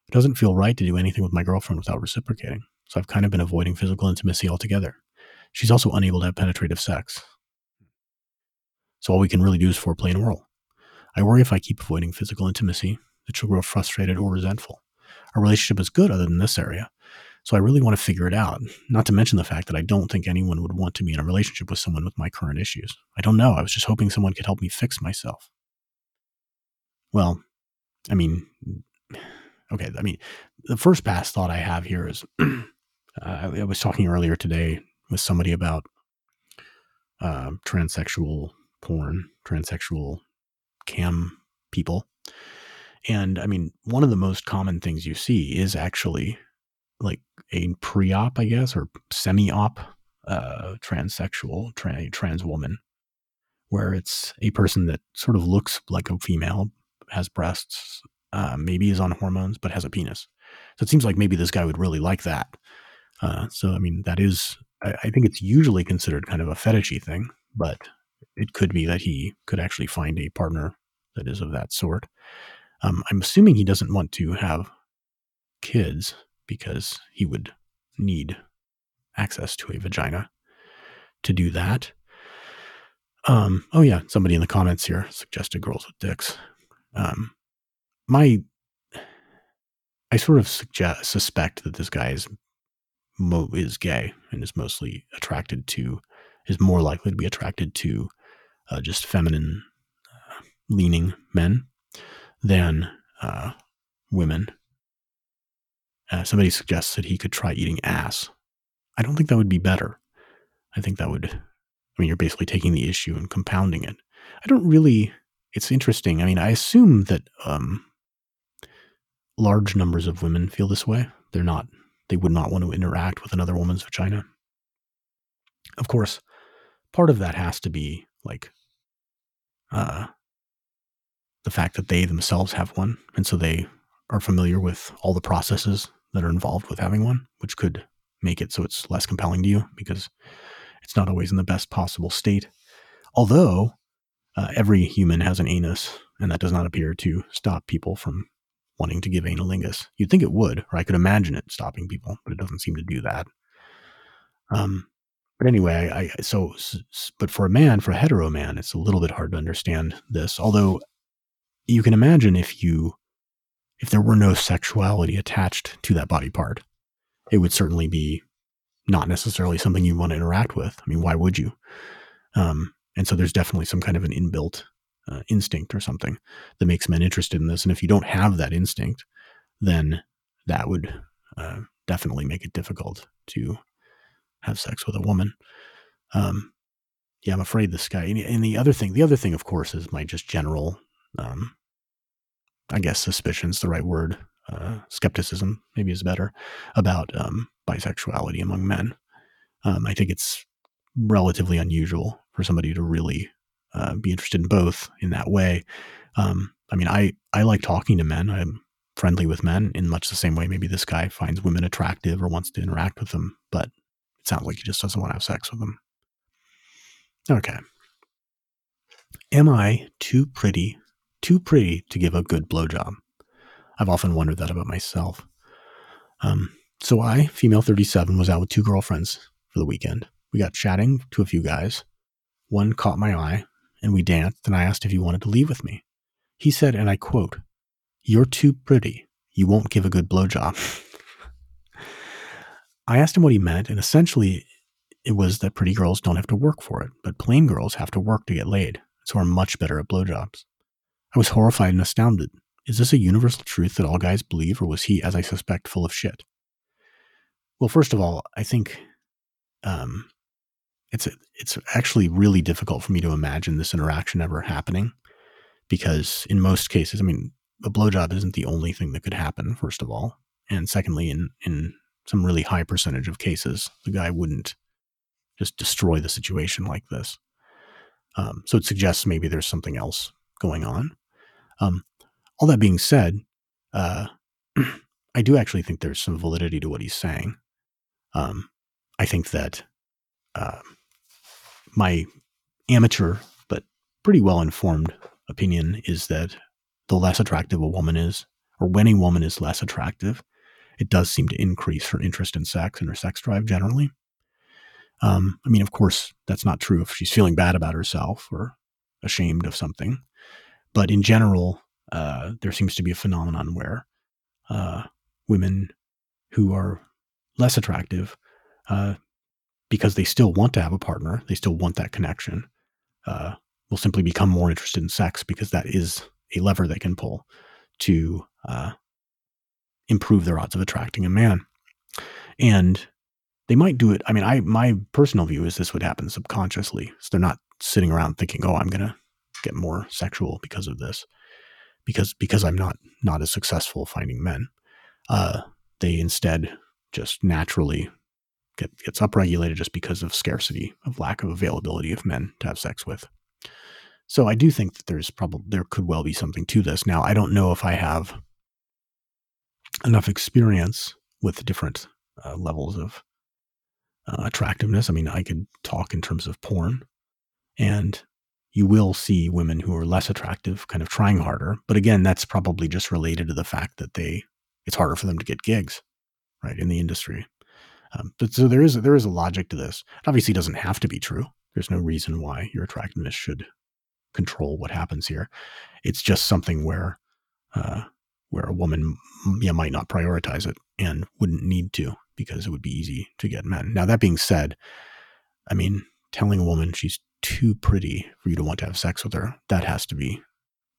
It doesn't feel right to do anything with my girlfriend without reciprocating, so I've kind of been avoiding physical intimacy altogether. She's also unable to have penetrative sex. So all we can really do is foreplay and oral. I worry if I keep avoiding physical intimacy that she'll grow frustrated or resentful. Our relationship is good other than this area, so I really want to figure it out, not to mention the fact that I don't think anyone would want to be in a relationship with someone with my current issues. I don't know. I was just hoping someone could help me fix myself. Well, I mean, okay, I mean, the first pass thought I have here is uh, I was talking earlier today with somebody about uh, transsexual porn, transsexual cam people. And I mean, one of the most common things you see is actually like a pre-op, I guess, or semi-op uh, transsexual tra- trans woman, where it's a person that sort of looks like a female, has breasts, uh, maybe is on hormones, but has a penis. So it seems like maybe this guy would really like that. Uh, so I mean, that is, I, I think it's usually considered kind of a fetishy thing, but it could be that he could actually find a partner that is of that sort. Um, I'm assuming he doesn't want to have kids because he would need access to a vagina to do that. Um, oh yeah, somebody in the comments here suggested girls with dicks. Um, my, I sort of suggest suspect that this guy is mo- is gay and is mostly attracted to, is more likely to be attracted to, uh, just feminine uh, leaning men than uh, women uh, somebody suggests that he could try eating ass. I don't think that would be better. I think that would, I mean, you're basically taking the issue and compounding it. I don't really, it's interesting. I mean, I assume that um, large numbers of women feel this way. They're not, they would not want to interact with another woman's vagina. Of course, part of that has to be like uh, the fact that they themselves have one. And so they are familiar with all the processes that are involved with having one, which could make it so it's less compelling to you because it's not always in the best possible state. Although uh, every human has an anus, and that does not appear to stop people from wanting to give anilingus. You'd think it would, or I could imagine it stopping people, but it doesn't seem to do that. Um, but anyway, I so but for a man, for a hetero man, it's a little bit hard to understand this. Although you can imagine if you if there were no sexuality attached to that body part, it would certainly be not necessarily something you want to interact with. I mean, why would you? Um, and so there's definitely some kind of an inbuilt uh, instinct or something that makes men interested in this. And if you don't have that instinct, then that would uh, definitely make it difficult to have sex with a woman. Um, yeah, I'm afraid this guy. And the other thing, the other thing, of course, is my just general, um, I guess, suspicions, the right word, uh, skepticism maybe is better about um, bisexuality among men. Um, I think it's relatively unusual for somebody to really uh, be interested in both in that way. Um, I mean, I, I like talking to men. I'm friendly with men in much the same way maybe this guy finds women attractive or wants to interact with them, but it sounds like he just doesn't want to have sex with them. Okay. Am I too pretty, too pretty to give a good blowjob? I've often wondered that about myself. Um, so I, female 37, was out with two girlfriends for the weekend. We got chatting to a few guys. One caught my eye, and we danced, and I asked if he wanted to leave with me. He said, and I quote, You're too pretty. You won't give a good blowjob. I asked him what he meant, and essentially it was that pretty girls don't have to work for it, but plain girls have to work to get laid, so are much better at blowjobs. I was horrified and astounded. Is this a universal truth that all guys believe, or was he, as I suspect, full of shit? Well, first of all, I think um, it's it's actually really difficult for me to imagine this interaction ever happening, because in most cases, I mean, a blowjob isn't the only thing that could happen. First of all, and secondly, in in some really high percentage of cases, the guy wouldn't just destroy the situation like this. Um, so it suggests maybe there's something else going on. Um, all that being said, uh, I do actually think there's some validity to what he's saying. Um, I think that uh, my amateur but pretty well informed opinion is that the less attractive a woman is, or when a woman is less attractive, it does seem to increase her interest in sex and her sex drive generally. Um, I mean, of course, that's not true if she's feeling bad about herself or ashamed of something. But in general, uh, there seems to be a phenomenon where uh, women who are less attractive, uh, because they still want to have a partner, they still want that connection, uh, will simply become more interested in sex because that is a lever they can pull to uh, improve their odds of attracting a man. And they might do it. I mean, I my personal view is this would happen subconsciously. So they're not sitting around thinking, "Oh, I'm gonna get more sexual because of this," because because I'm not not as successful finding men. Uh, they instead just naturally get gets upregulated just because of scarcity, of lack of availability of men to have sex with. So I do think that there's probably there could well be something to this. Now I don't know if I have enough experience with different uh, levels of uh, attractiveness. I mean, I could talk in terms of porn, and you will see women who are less attractive kind of trying harder. But again, that's probably just related to the fact that they it's harder for them to get gigs, right, in the industry. Um, but so there is there is a logic to this. It obviously doesn't have to be true. There's no reason why your attractiveness should control what happens here. It's just something where uh, where a woman yeah, might not prioritize it and wouldn't need to because it would be easy to get men. Now, that being said, I mean, telling a woman she's too pretty for you to want to have sex with her, that has to be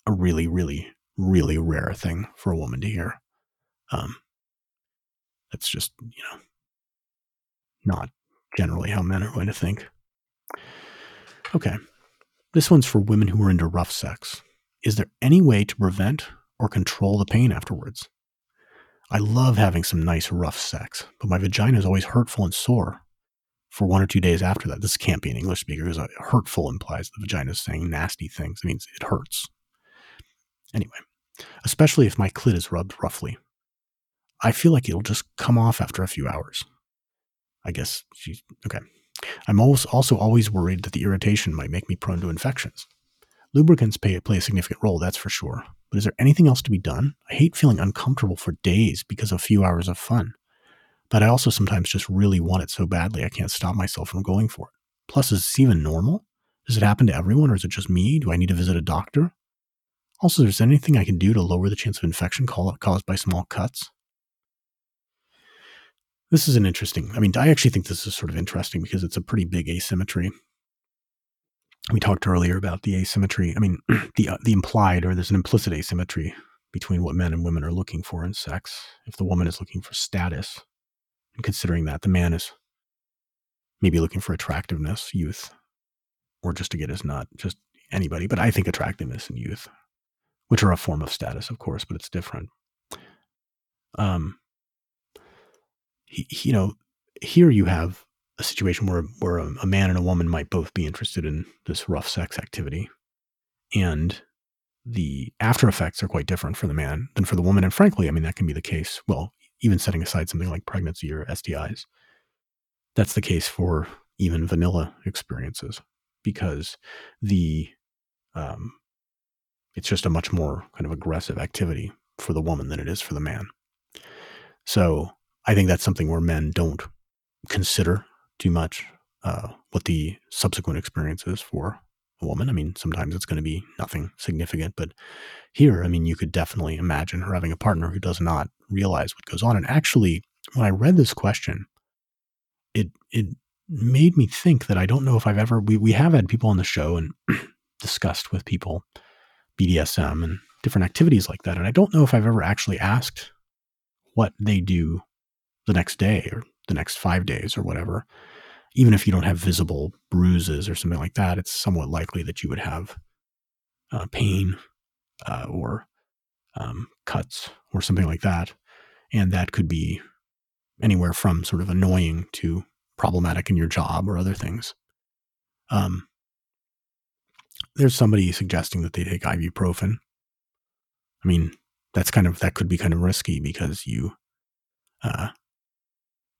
a really, really, really rare thing for a woman to hear. Um, that's just, you know, not generally how men are going to think. Okay. This one's for women who are into rough sex. Is there any way to prevent or control the pain afterwards? I love having some nice rough sex, but my vagina is always hurtful and sore for one or two days after that. This can't be an English speaker because uh, hurtful implies the vagina is saying nasty things. It means it hurts. Anyway, especially if my clit is rubbed roughly. I feel like it'll just come off after a few hours. I guess she's okay. I'm also always worried that the irritation might make me prone to infections. lubricants play a significant role, that's for sure. But is there anything else to be done? I hate feeling uncomfortable for days because of a few hours of fun. But I also sometimes just really want it so badly I can't stop myself from going for it. Plus, is this even normal? Does it happen to everyone or is it just me? Do I need to visit a doctor? Also, is there anything I can do to lower the chance of infection caused by small cuts? This is an interesting, I mean, I actually think this is sort of interesting because it's a pretty big asymmetry. We talked earlier about the asymmetry. I mean, the, uh, the implied or there's an implicit asymmetry between what men and women are looking for in sex. If the woman is looking for status, and considering that the man is maybe looking for attractiveness, youth, or just to get his nut, just anybody, but I think attractiveness and youth, which are a form of status, of course, but it's different. Um, he, you know, here you have a situation where where a, a man and a woman might both be interested in this rough sex activity, and the after effects are quite different for the man than for the woman. And frankly, I mean that can be the case. Well, even setting aside something like pregnancy or STIs, that's the case for even vanilla experiences because the um, it's just a much more kind of aggressive activity for the woman than it is for the man. So I think that's something where men don't consider too much uh, what the subsequent experience is for a woman. I mean, sometimes it's going to be nothing significant, but here, I mean, you could definitely imagine her having a partner who does not realize what goes on. And actually, when I read this question, it it made me think that I don't know if I've ever we we have had people on the show and discussed with people BDSM and different activities like that, and I don't know if I've ever actually asked what they do the next day or the next five days or whatever. Even if you don't have visible bruises or something like that, it's somewhat likely that you would have uh, pain uh, or um, cuts or something like that. And that could be anywhere from sort of annoying to problematic in your job or other things. Um, there's somebody suggesting that they take ibuprofen. I mean, that's kind of that could be kind of risky because you uh,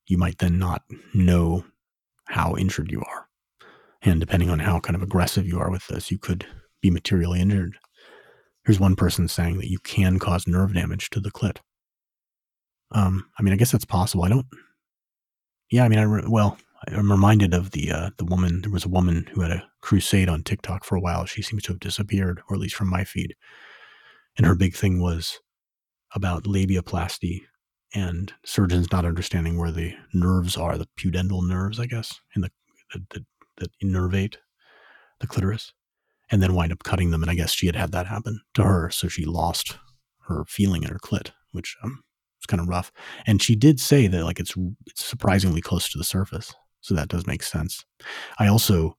you might then not know how injured you are. And depending on how kind of aggressive you are with this, you could be materially injured. Here's one person saying that you can cause nerve damage to the clit. Um, I mean, I guess that's possible. I don't. Yeah, I mean, I re- well, I'm reminded of the uh, the woman. There was a woman who had a crusade on TikTok for a while. She seems to have disappeared, or at least from my feed. And her big thing was about labiaplasty and surgeons not understanding where the nerves are, the pudendal nerves, I guess, in the that that innervate the clitoris, and then wind up cutting them. And I guess she had had that happen to her, so she lost her feeling in her clit, which um, was kind of rough. And she did say that like it's it's surprisingly close to the surface, so that does make sense. I also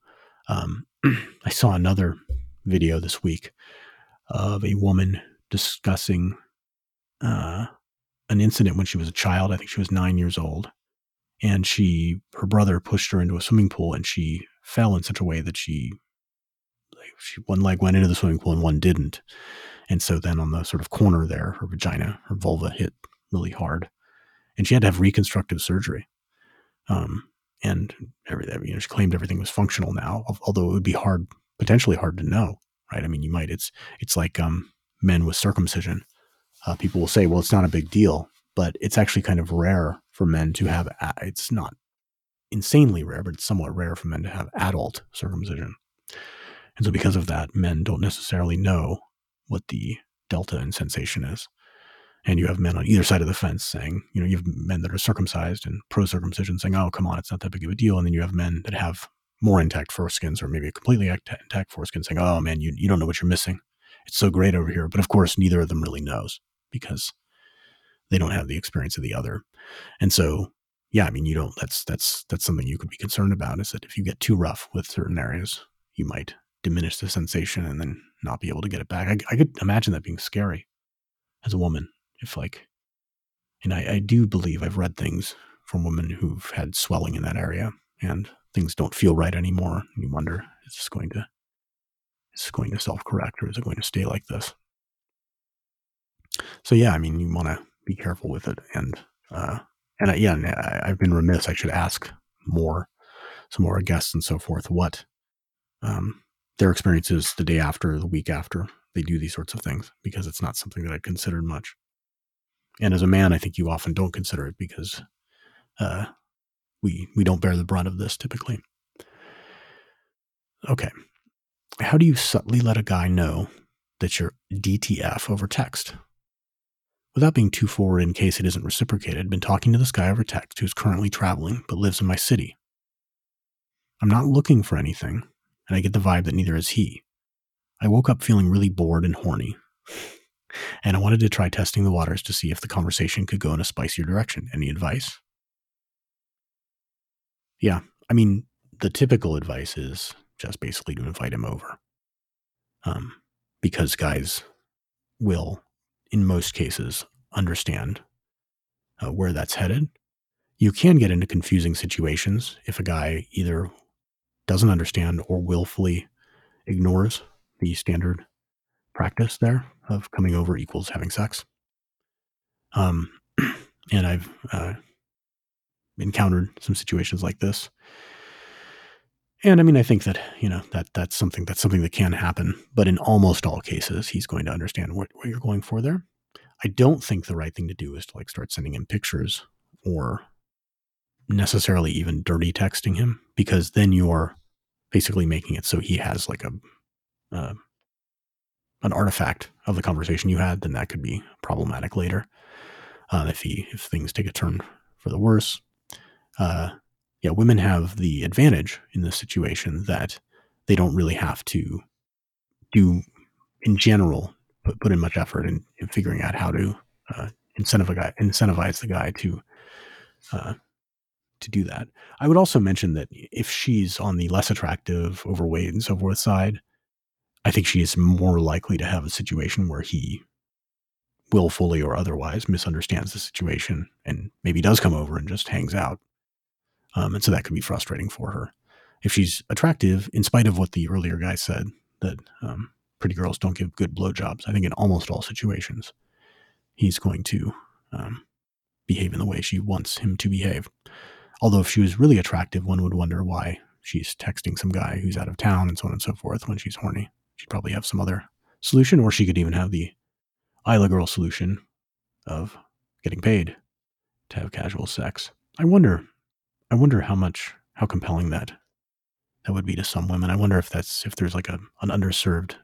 um, I saw another video this week of a woman discussing uh, an incident when she was a child. I think she was nine years old. And she, her brother pushed her into a swimming pool and she fell in such a way that she, she, one leg went into the swimming pool and one didn't. And so then on the sort of corner there, her vagina, her vulva hit really hard. And she had to have reconstructive surgery. Um, and everything, you know, she claimed everything was functional now, although it would be hard, potentially hard to know, right? I mean, you might, it's, it's like, um, men with circumcision uh, people will say, well, it's not a big deal, but it's actually kind of rare for men to have, it's not insanely rare, but it's somewhat rare for men to have adult circumcision. And so, because of that, men don't necessarily know what the delta in sensation is. And you have men on either side of the fence saying, you know, you have men that are circumcised and pro circumcision saying, oh, come on, it's not that big of a deal. And then you have men that have more intact foreskins or maybe a completely intact foreskin saying, oh, man, you, you don't know what you're missing. It's so great over here. But of course, neither of them really knows because they don't have the experience of the other. And so, yeah, I mean, you don't, that's, that's, that's something you could be concerned about is that if you get too rough with certain areas, you might diminish the sensation and then not be able to get it back. I, I could imagine that being scary as a woman if like, and I, I do believe I've read things from women who've had swelling in that area and things don't feel right anymore. You wonder, is this going to, is this going to self correct or is it going to stay like this? So yeah, I mean, you want to be careful with it, and uh, and I, yeah, I, have been remiss. I should ask more, some more guests and so forth. What, um, their experiences the day after, the week after they do these sorts of things because it's not something that I considered much. And as a man, I think you often don't consider it because uh, we we don't bear the brunt of this typically. Okay, how do you subtly let a guy know that you're DTF over text? Without being too forward in case it isn't reciprocated, been talking to this guy over text who's currently traveling but lives in my city. I'm not looking for anything, and I get the vibe that neither is he. I woke up feeling really bored and horny, and I wanted to try testing the waters to see if the conversation could go in a spicier direction. Any advice? Yeah, I mean, the typical advice is just basically to invite him over. Um, because guys will, in most cases, understand uh, where that's headed. You can get into confusing situations if a guy either doesn't understand or willfully ignores the standard practice there of coming over equals having sex. Um, and I've uh, encountered some situations like this and I mean, I think that you know that that's something that's something that can happen, but in almost all cases, he's going to understand what, what you're going for there. I don't think the right thing to do is to like start sending him pictures or necessarily even dirty texting him because then you're basically making it so he has like a uh, an artifact of the conversation you had. Then that could be problematic later uh, if he if things take a turn for the worse. Uh, yeah, women have the advantage in this situation that they don't really have to do, in general, put, put in much effort in, in figuring out how to uh, incentivize, incentivize the guy to uh, to do that. I would also mention that if she's on the less attractive, overweight, and so forth side, I think she is more likely to have a situation where he willfully or otherwise misunderstands the situation and maybe does come over and just hangs out um, and so that could be frustrating for her. If she's attractive, in spite of what the earlier guy said, that um, pretty girls don't give good blowjobs, I think in almost all situations, he's going to um, behave in the way she wants him to behave. Although if she was really attractive, one would wonder why she's texting some guy who's out of town and so on and so forth when she's horny. She'd probably have some other solution, or she could even have the Aella girl solution of getting paid to have casual sex. I wonder I wonder how much, how compelling that that would be to some women. I wonder if that's if there's like a an underserved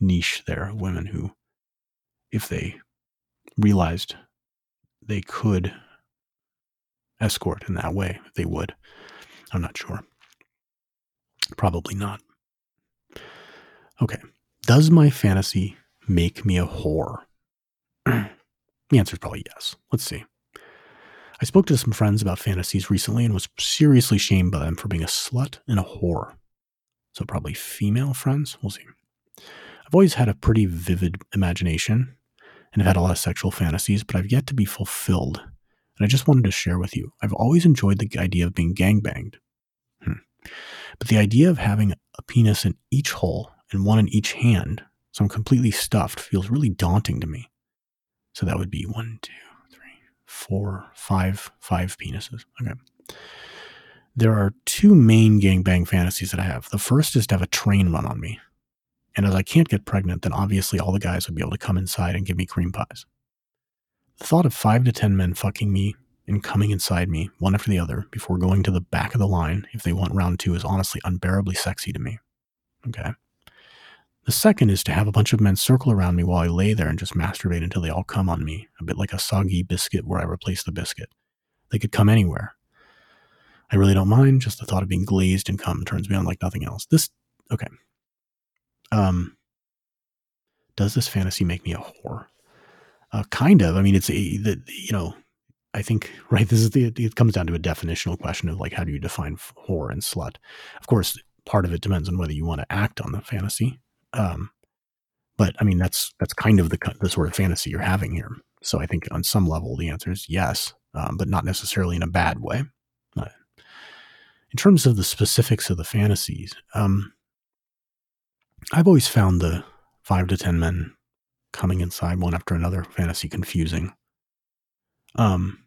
niche there of women who, if they realized they could escort in that way, they would. I'm not sure. Probably not. Okay. Does my fantasy make me a whore? the answer is probably yes. Let's see. I spoke to some friends about fantasies recently and was seriously shamed by them for being a slut and a whore. So, probably female friends? We'll see. I've always had a pretty vivid imagination and have had a lot of sexual fantasies, but I've yet to be fulfilled. And I just wanted to share with you. I've always enjoyed the idea of being gangbanged. Hmm. But the idea of having a penis in each hole and one in each hand, so I'm completely stuffed, feels really daunting to me. So that would be one, two, four, five, five penises. Okay. There are two main gangbang fantasies that I have. The first is to have a train run on me. And as I can't get pregnant, then obviously all the guys would be able to come inside and give me cream pies. The thought of five to ten men fucking me and coming inside me, one after the other, before going to the back of the line if they want round two is honestly unbearably sexy to me. Okay. The second is to have a bunch of men circle around me while I lay there and just masturbate until they all come on me, a bit like a soggy biscuit where I replace the biscuit. They could come anywhere. I really don't mind, just the thought of being glazed and cum turns me on like nothing else. This, okay. Um, does this fantasy make me a whore? Uh, kind of. I mean, it's a, the, you know, I think, right, this is the, it comes down to a definitional question of like, how do you define whore and slut? Of course, part of it depends on whether you want to act on the fantasy um, but I mean, that's that's kind of the the sort of fantasy you're having here. So I think on some level the answer is yes, um, but not necessarily in a bad way. In terms of the specifics of the fantasies, um, I've always found the five to ten men coming inside one after another fantasy confusing. Um,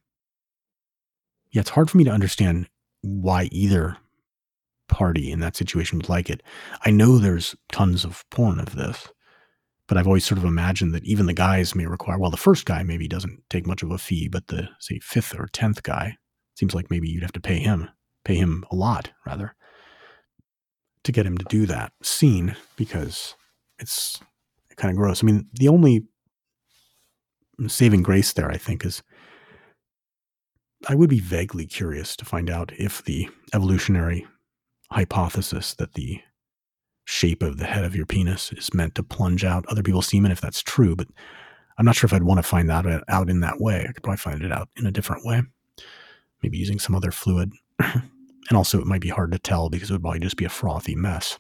yeah, it's hard for me to understand why either party in that situation would like it. I know there's tons of porn of this, but I've always sort of imagined that even the guys may require, well, the first guy maybe doesn't take much of a fee, but the, say, fifth or tenth guy seems like maybe you'd have to pay him, pay him a lot, rather, to get him to do that scene because it's kind of gross. I mean, the only saving grace there, I think, is I would be vaguely curious to find out if the evolutionary hypothesis that the shape of the head of your penis is meant to plunge out other people's semen, if that's true, but I'm not sure if I'd want to find that out in that way. I could probably find it out in a different way, maybe using some other fluid. and also, it might be hard to tell because it would probably just be a frothy mess.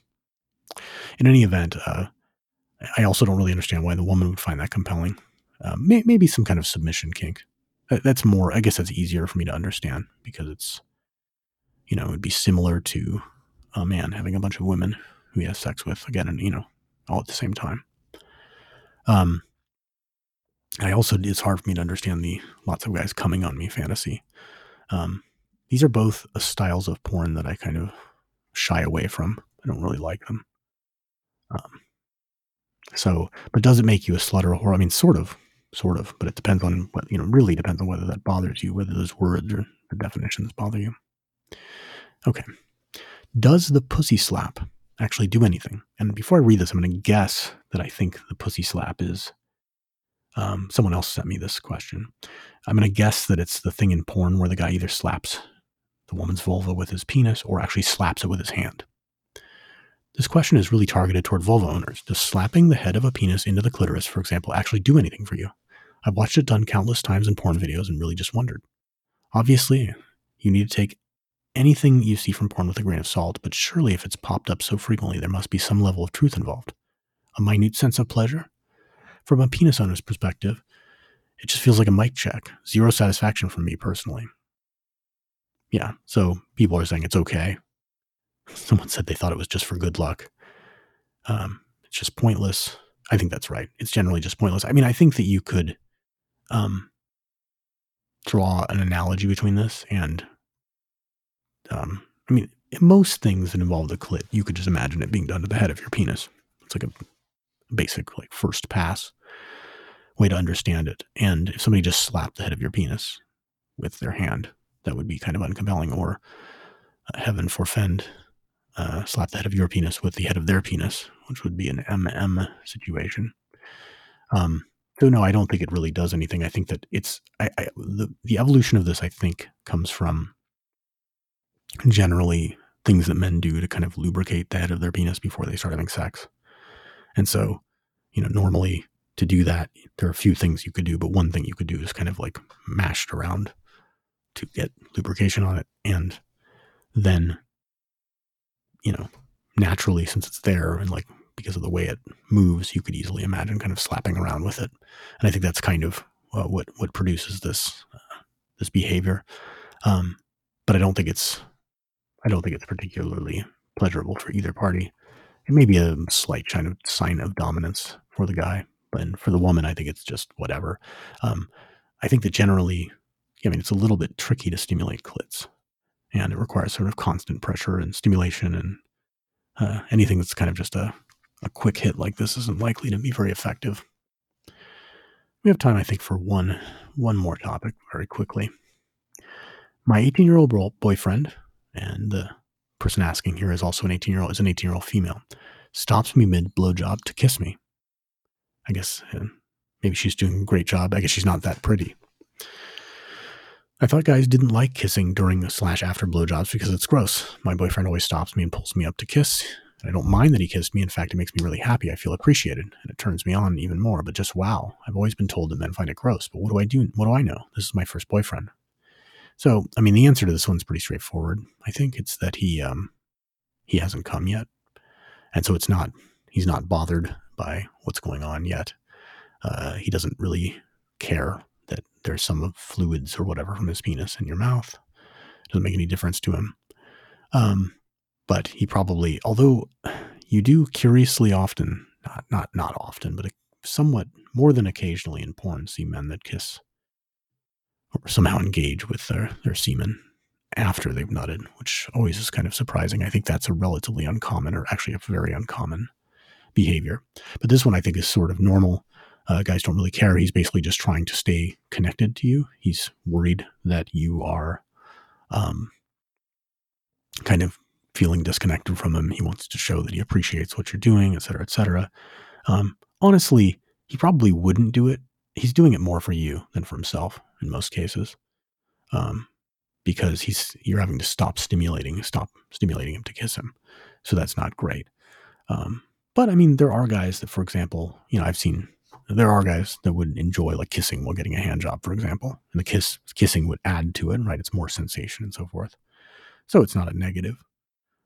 In any event, uh, I also don't really understand why the woman would find that compelling. Uh, may, maybe some kind of submission kink. That's more, I guess that's easier for me to understand because it's, you know, it'd be similar to a man having a bunch of women who he has sex with again, and, you know, all at the same time. Um, I also, it's hard for me to understand the lots of guys coming on me fantasy. Um, these are both styles of porn that I kind of shy away from. I don't really like them. Um, so, but does it make you a slut or a whore? I mean, sort of, sort of, but it depends on what, you know, really depends on whether that bothers you, whether those words or the definitions bother you. Okay. Does the pussy slap actually do anything? And before I read this, I'm going to guess that I think the pussy slap is. Um, someone else sent me this question. I'm going to guess that it's the thing in porn where the guy either slaps the woman's vulva with his penis or actually slaps it with his hand. This question is really targeted toward vulva owners. Does slapping the head of a penis into the clitoris, for example, actually do anything for you? I've watched it done countless times in porn videos and really just wondered. Obviously, you need to take anything you see from porn with a grain of salt, but surely if it's popped up so frequently, there must be some level of truth involved. A minute sense of pleasure? From a penis owner's perspective, it just feels like a mic check. Zero satisfaction from me personally. Yeah, so people are saying it's okay. Someone said they thought it was just for good luck. Um, it's just pointless. I think that's right. It's generally just pointless. I mean, I think that you could um, draw an analogy between this and, um, I mean, most things that involve the clit, you could just imagine it being done to the head of your penis. It's like a basic, like first pass way to understand it. And if somebody just slapped the head of your penis with their hand, that would be kind of uncompelling. Or uh, heaven forfend, uh, slap the head of your penis with the head of their penis, which would be an MM situation. Um, so no, I don't think it really does anything. I think that it's I, I, the the evolution of this. I think comes from generally things that men do to kind of lubricate the head of their penis before they start having sex. And so, you know, normally to do that, there are a few things you could do, but one thing you could do is kind of like mash it around to get lubrication on it, and then you know, naturally since it's there and like because of the way it moves, you could easily imagine kind of slapping around with it. And I think that's kind of uh, what what produces this uh, this behavior. Um, but I don't think it's I don't think it's particularly pleasurable for either party. It may be a slight kind of sign of dominance for the guy, but for the woman, I think it's just whatever. Um, I think that generally, I mean, it's a little bit tricky to stimulate clits and it requires sort of constant pressure and stimulation and uh, anything that's kind of just a, a quick hit like this isn't likely to be very effective. We have time, I think, for one one more topic very quickly. My 18 year old boyfriend, and the person asking here is also an 18 year old is an 18 year old female, stops me mid blowjob to kiss me. I guess maybe she's doing a great job. I guess she's not that pretty. I thought guys didn't like kissing during slash after blowjobs because it's gross. My boyfriend always stops me and pulls me up to kiss. I don't mind that he kissed me. In fact, it makes me really happy. I feel appreciated and it turns me on even more. But just wow, I've always been told that men find it gross. But what do I do? What do I know? This is my first boyfriend. So, I mean, the answer to this one's pretty straightforward. I think it's that he um he hasn't come yet, and so it's not he's not bothered by what's going on yet. Uh, he doesn't really care that there's some fluids or whatever from his penis in your mouth. Doesn't make any difference to him. Um, but he probably, although you do curiously often, not not not often, but somewhat more than occasionally in porn, see men that kiss or somehow engage with their their semen after they've nutted, which always is kind of surprising. I think that's a relatively uncommon, or actually a very uncommon behavior. But this one I think is sort of normal. Uh, guys don't really care. He's basically just trying to stay connected to you. He's worried that you are um, kind of feeling disconnected from him. He wants to show that he appreciates what you're doing, et cetera, et cetera. Um, honestly, he probably wouldn't do it. He's doing it more for you than for himself in most cases. Um, because he's you're having to stop stimulating, stop stimulating him to kiss him. So that's not great. Um, but I mean, there are guys that, for example, you know, I've seen there are guys that would enjoy like kissing while getting a hand job, for example, and the kiss kissing would add to it, right? It's more sensation and so forth. So it's not a negative.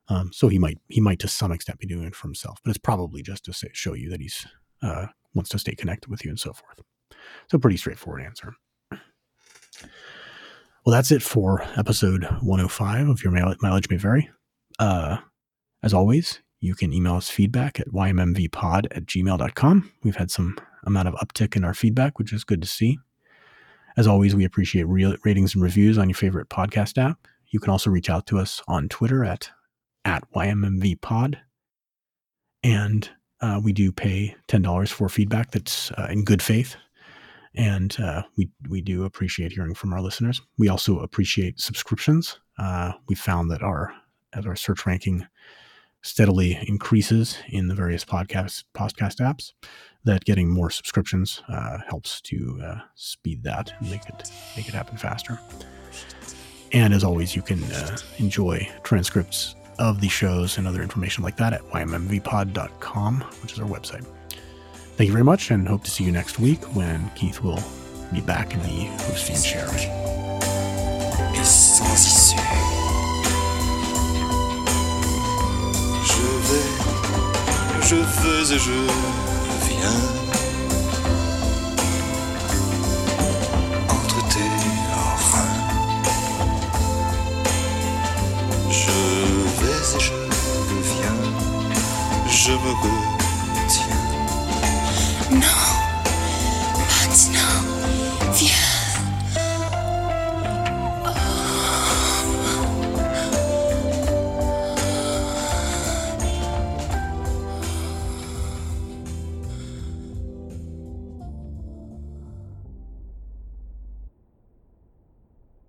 Um, so he might he might to some extent be doing it for himself, but it's probably just to say, show you that he's uh, wants to stay connected with you and so forth. So pretty straightforward answer. Well, that's it for episode 105 of Your Mileage May Vary. Uh, as always, you can email us feedback at ymmvpod at gmail.com. We've had some amount of uptick in our feedback, which is good to see. As always, we appreciate re- ratings and reviews on your favorite podcast app. You can also reach out to us on Twitter at, at YMMVpod. And uh, we do pay $10 for feedback that's uh, in good faith and uh, we we do appreciate hearing from our listeners. We also appreciate subscriptions. Uh, we found that our as our search ranking steadily increases in the various podcast podcast apps, that getting more subscriptions uh, helps to uh, speed that and make it make it happen faster. And as always, you can uh, enjoy transcripts of the shows and other information like that at ymmvpod.com, which is our website. Thank you very much and hope to see you next week when Keith will be back in the hosting chair. Je veux et je viens. Entre tes reins. Je vais et je viens. Je me no.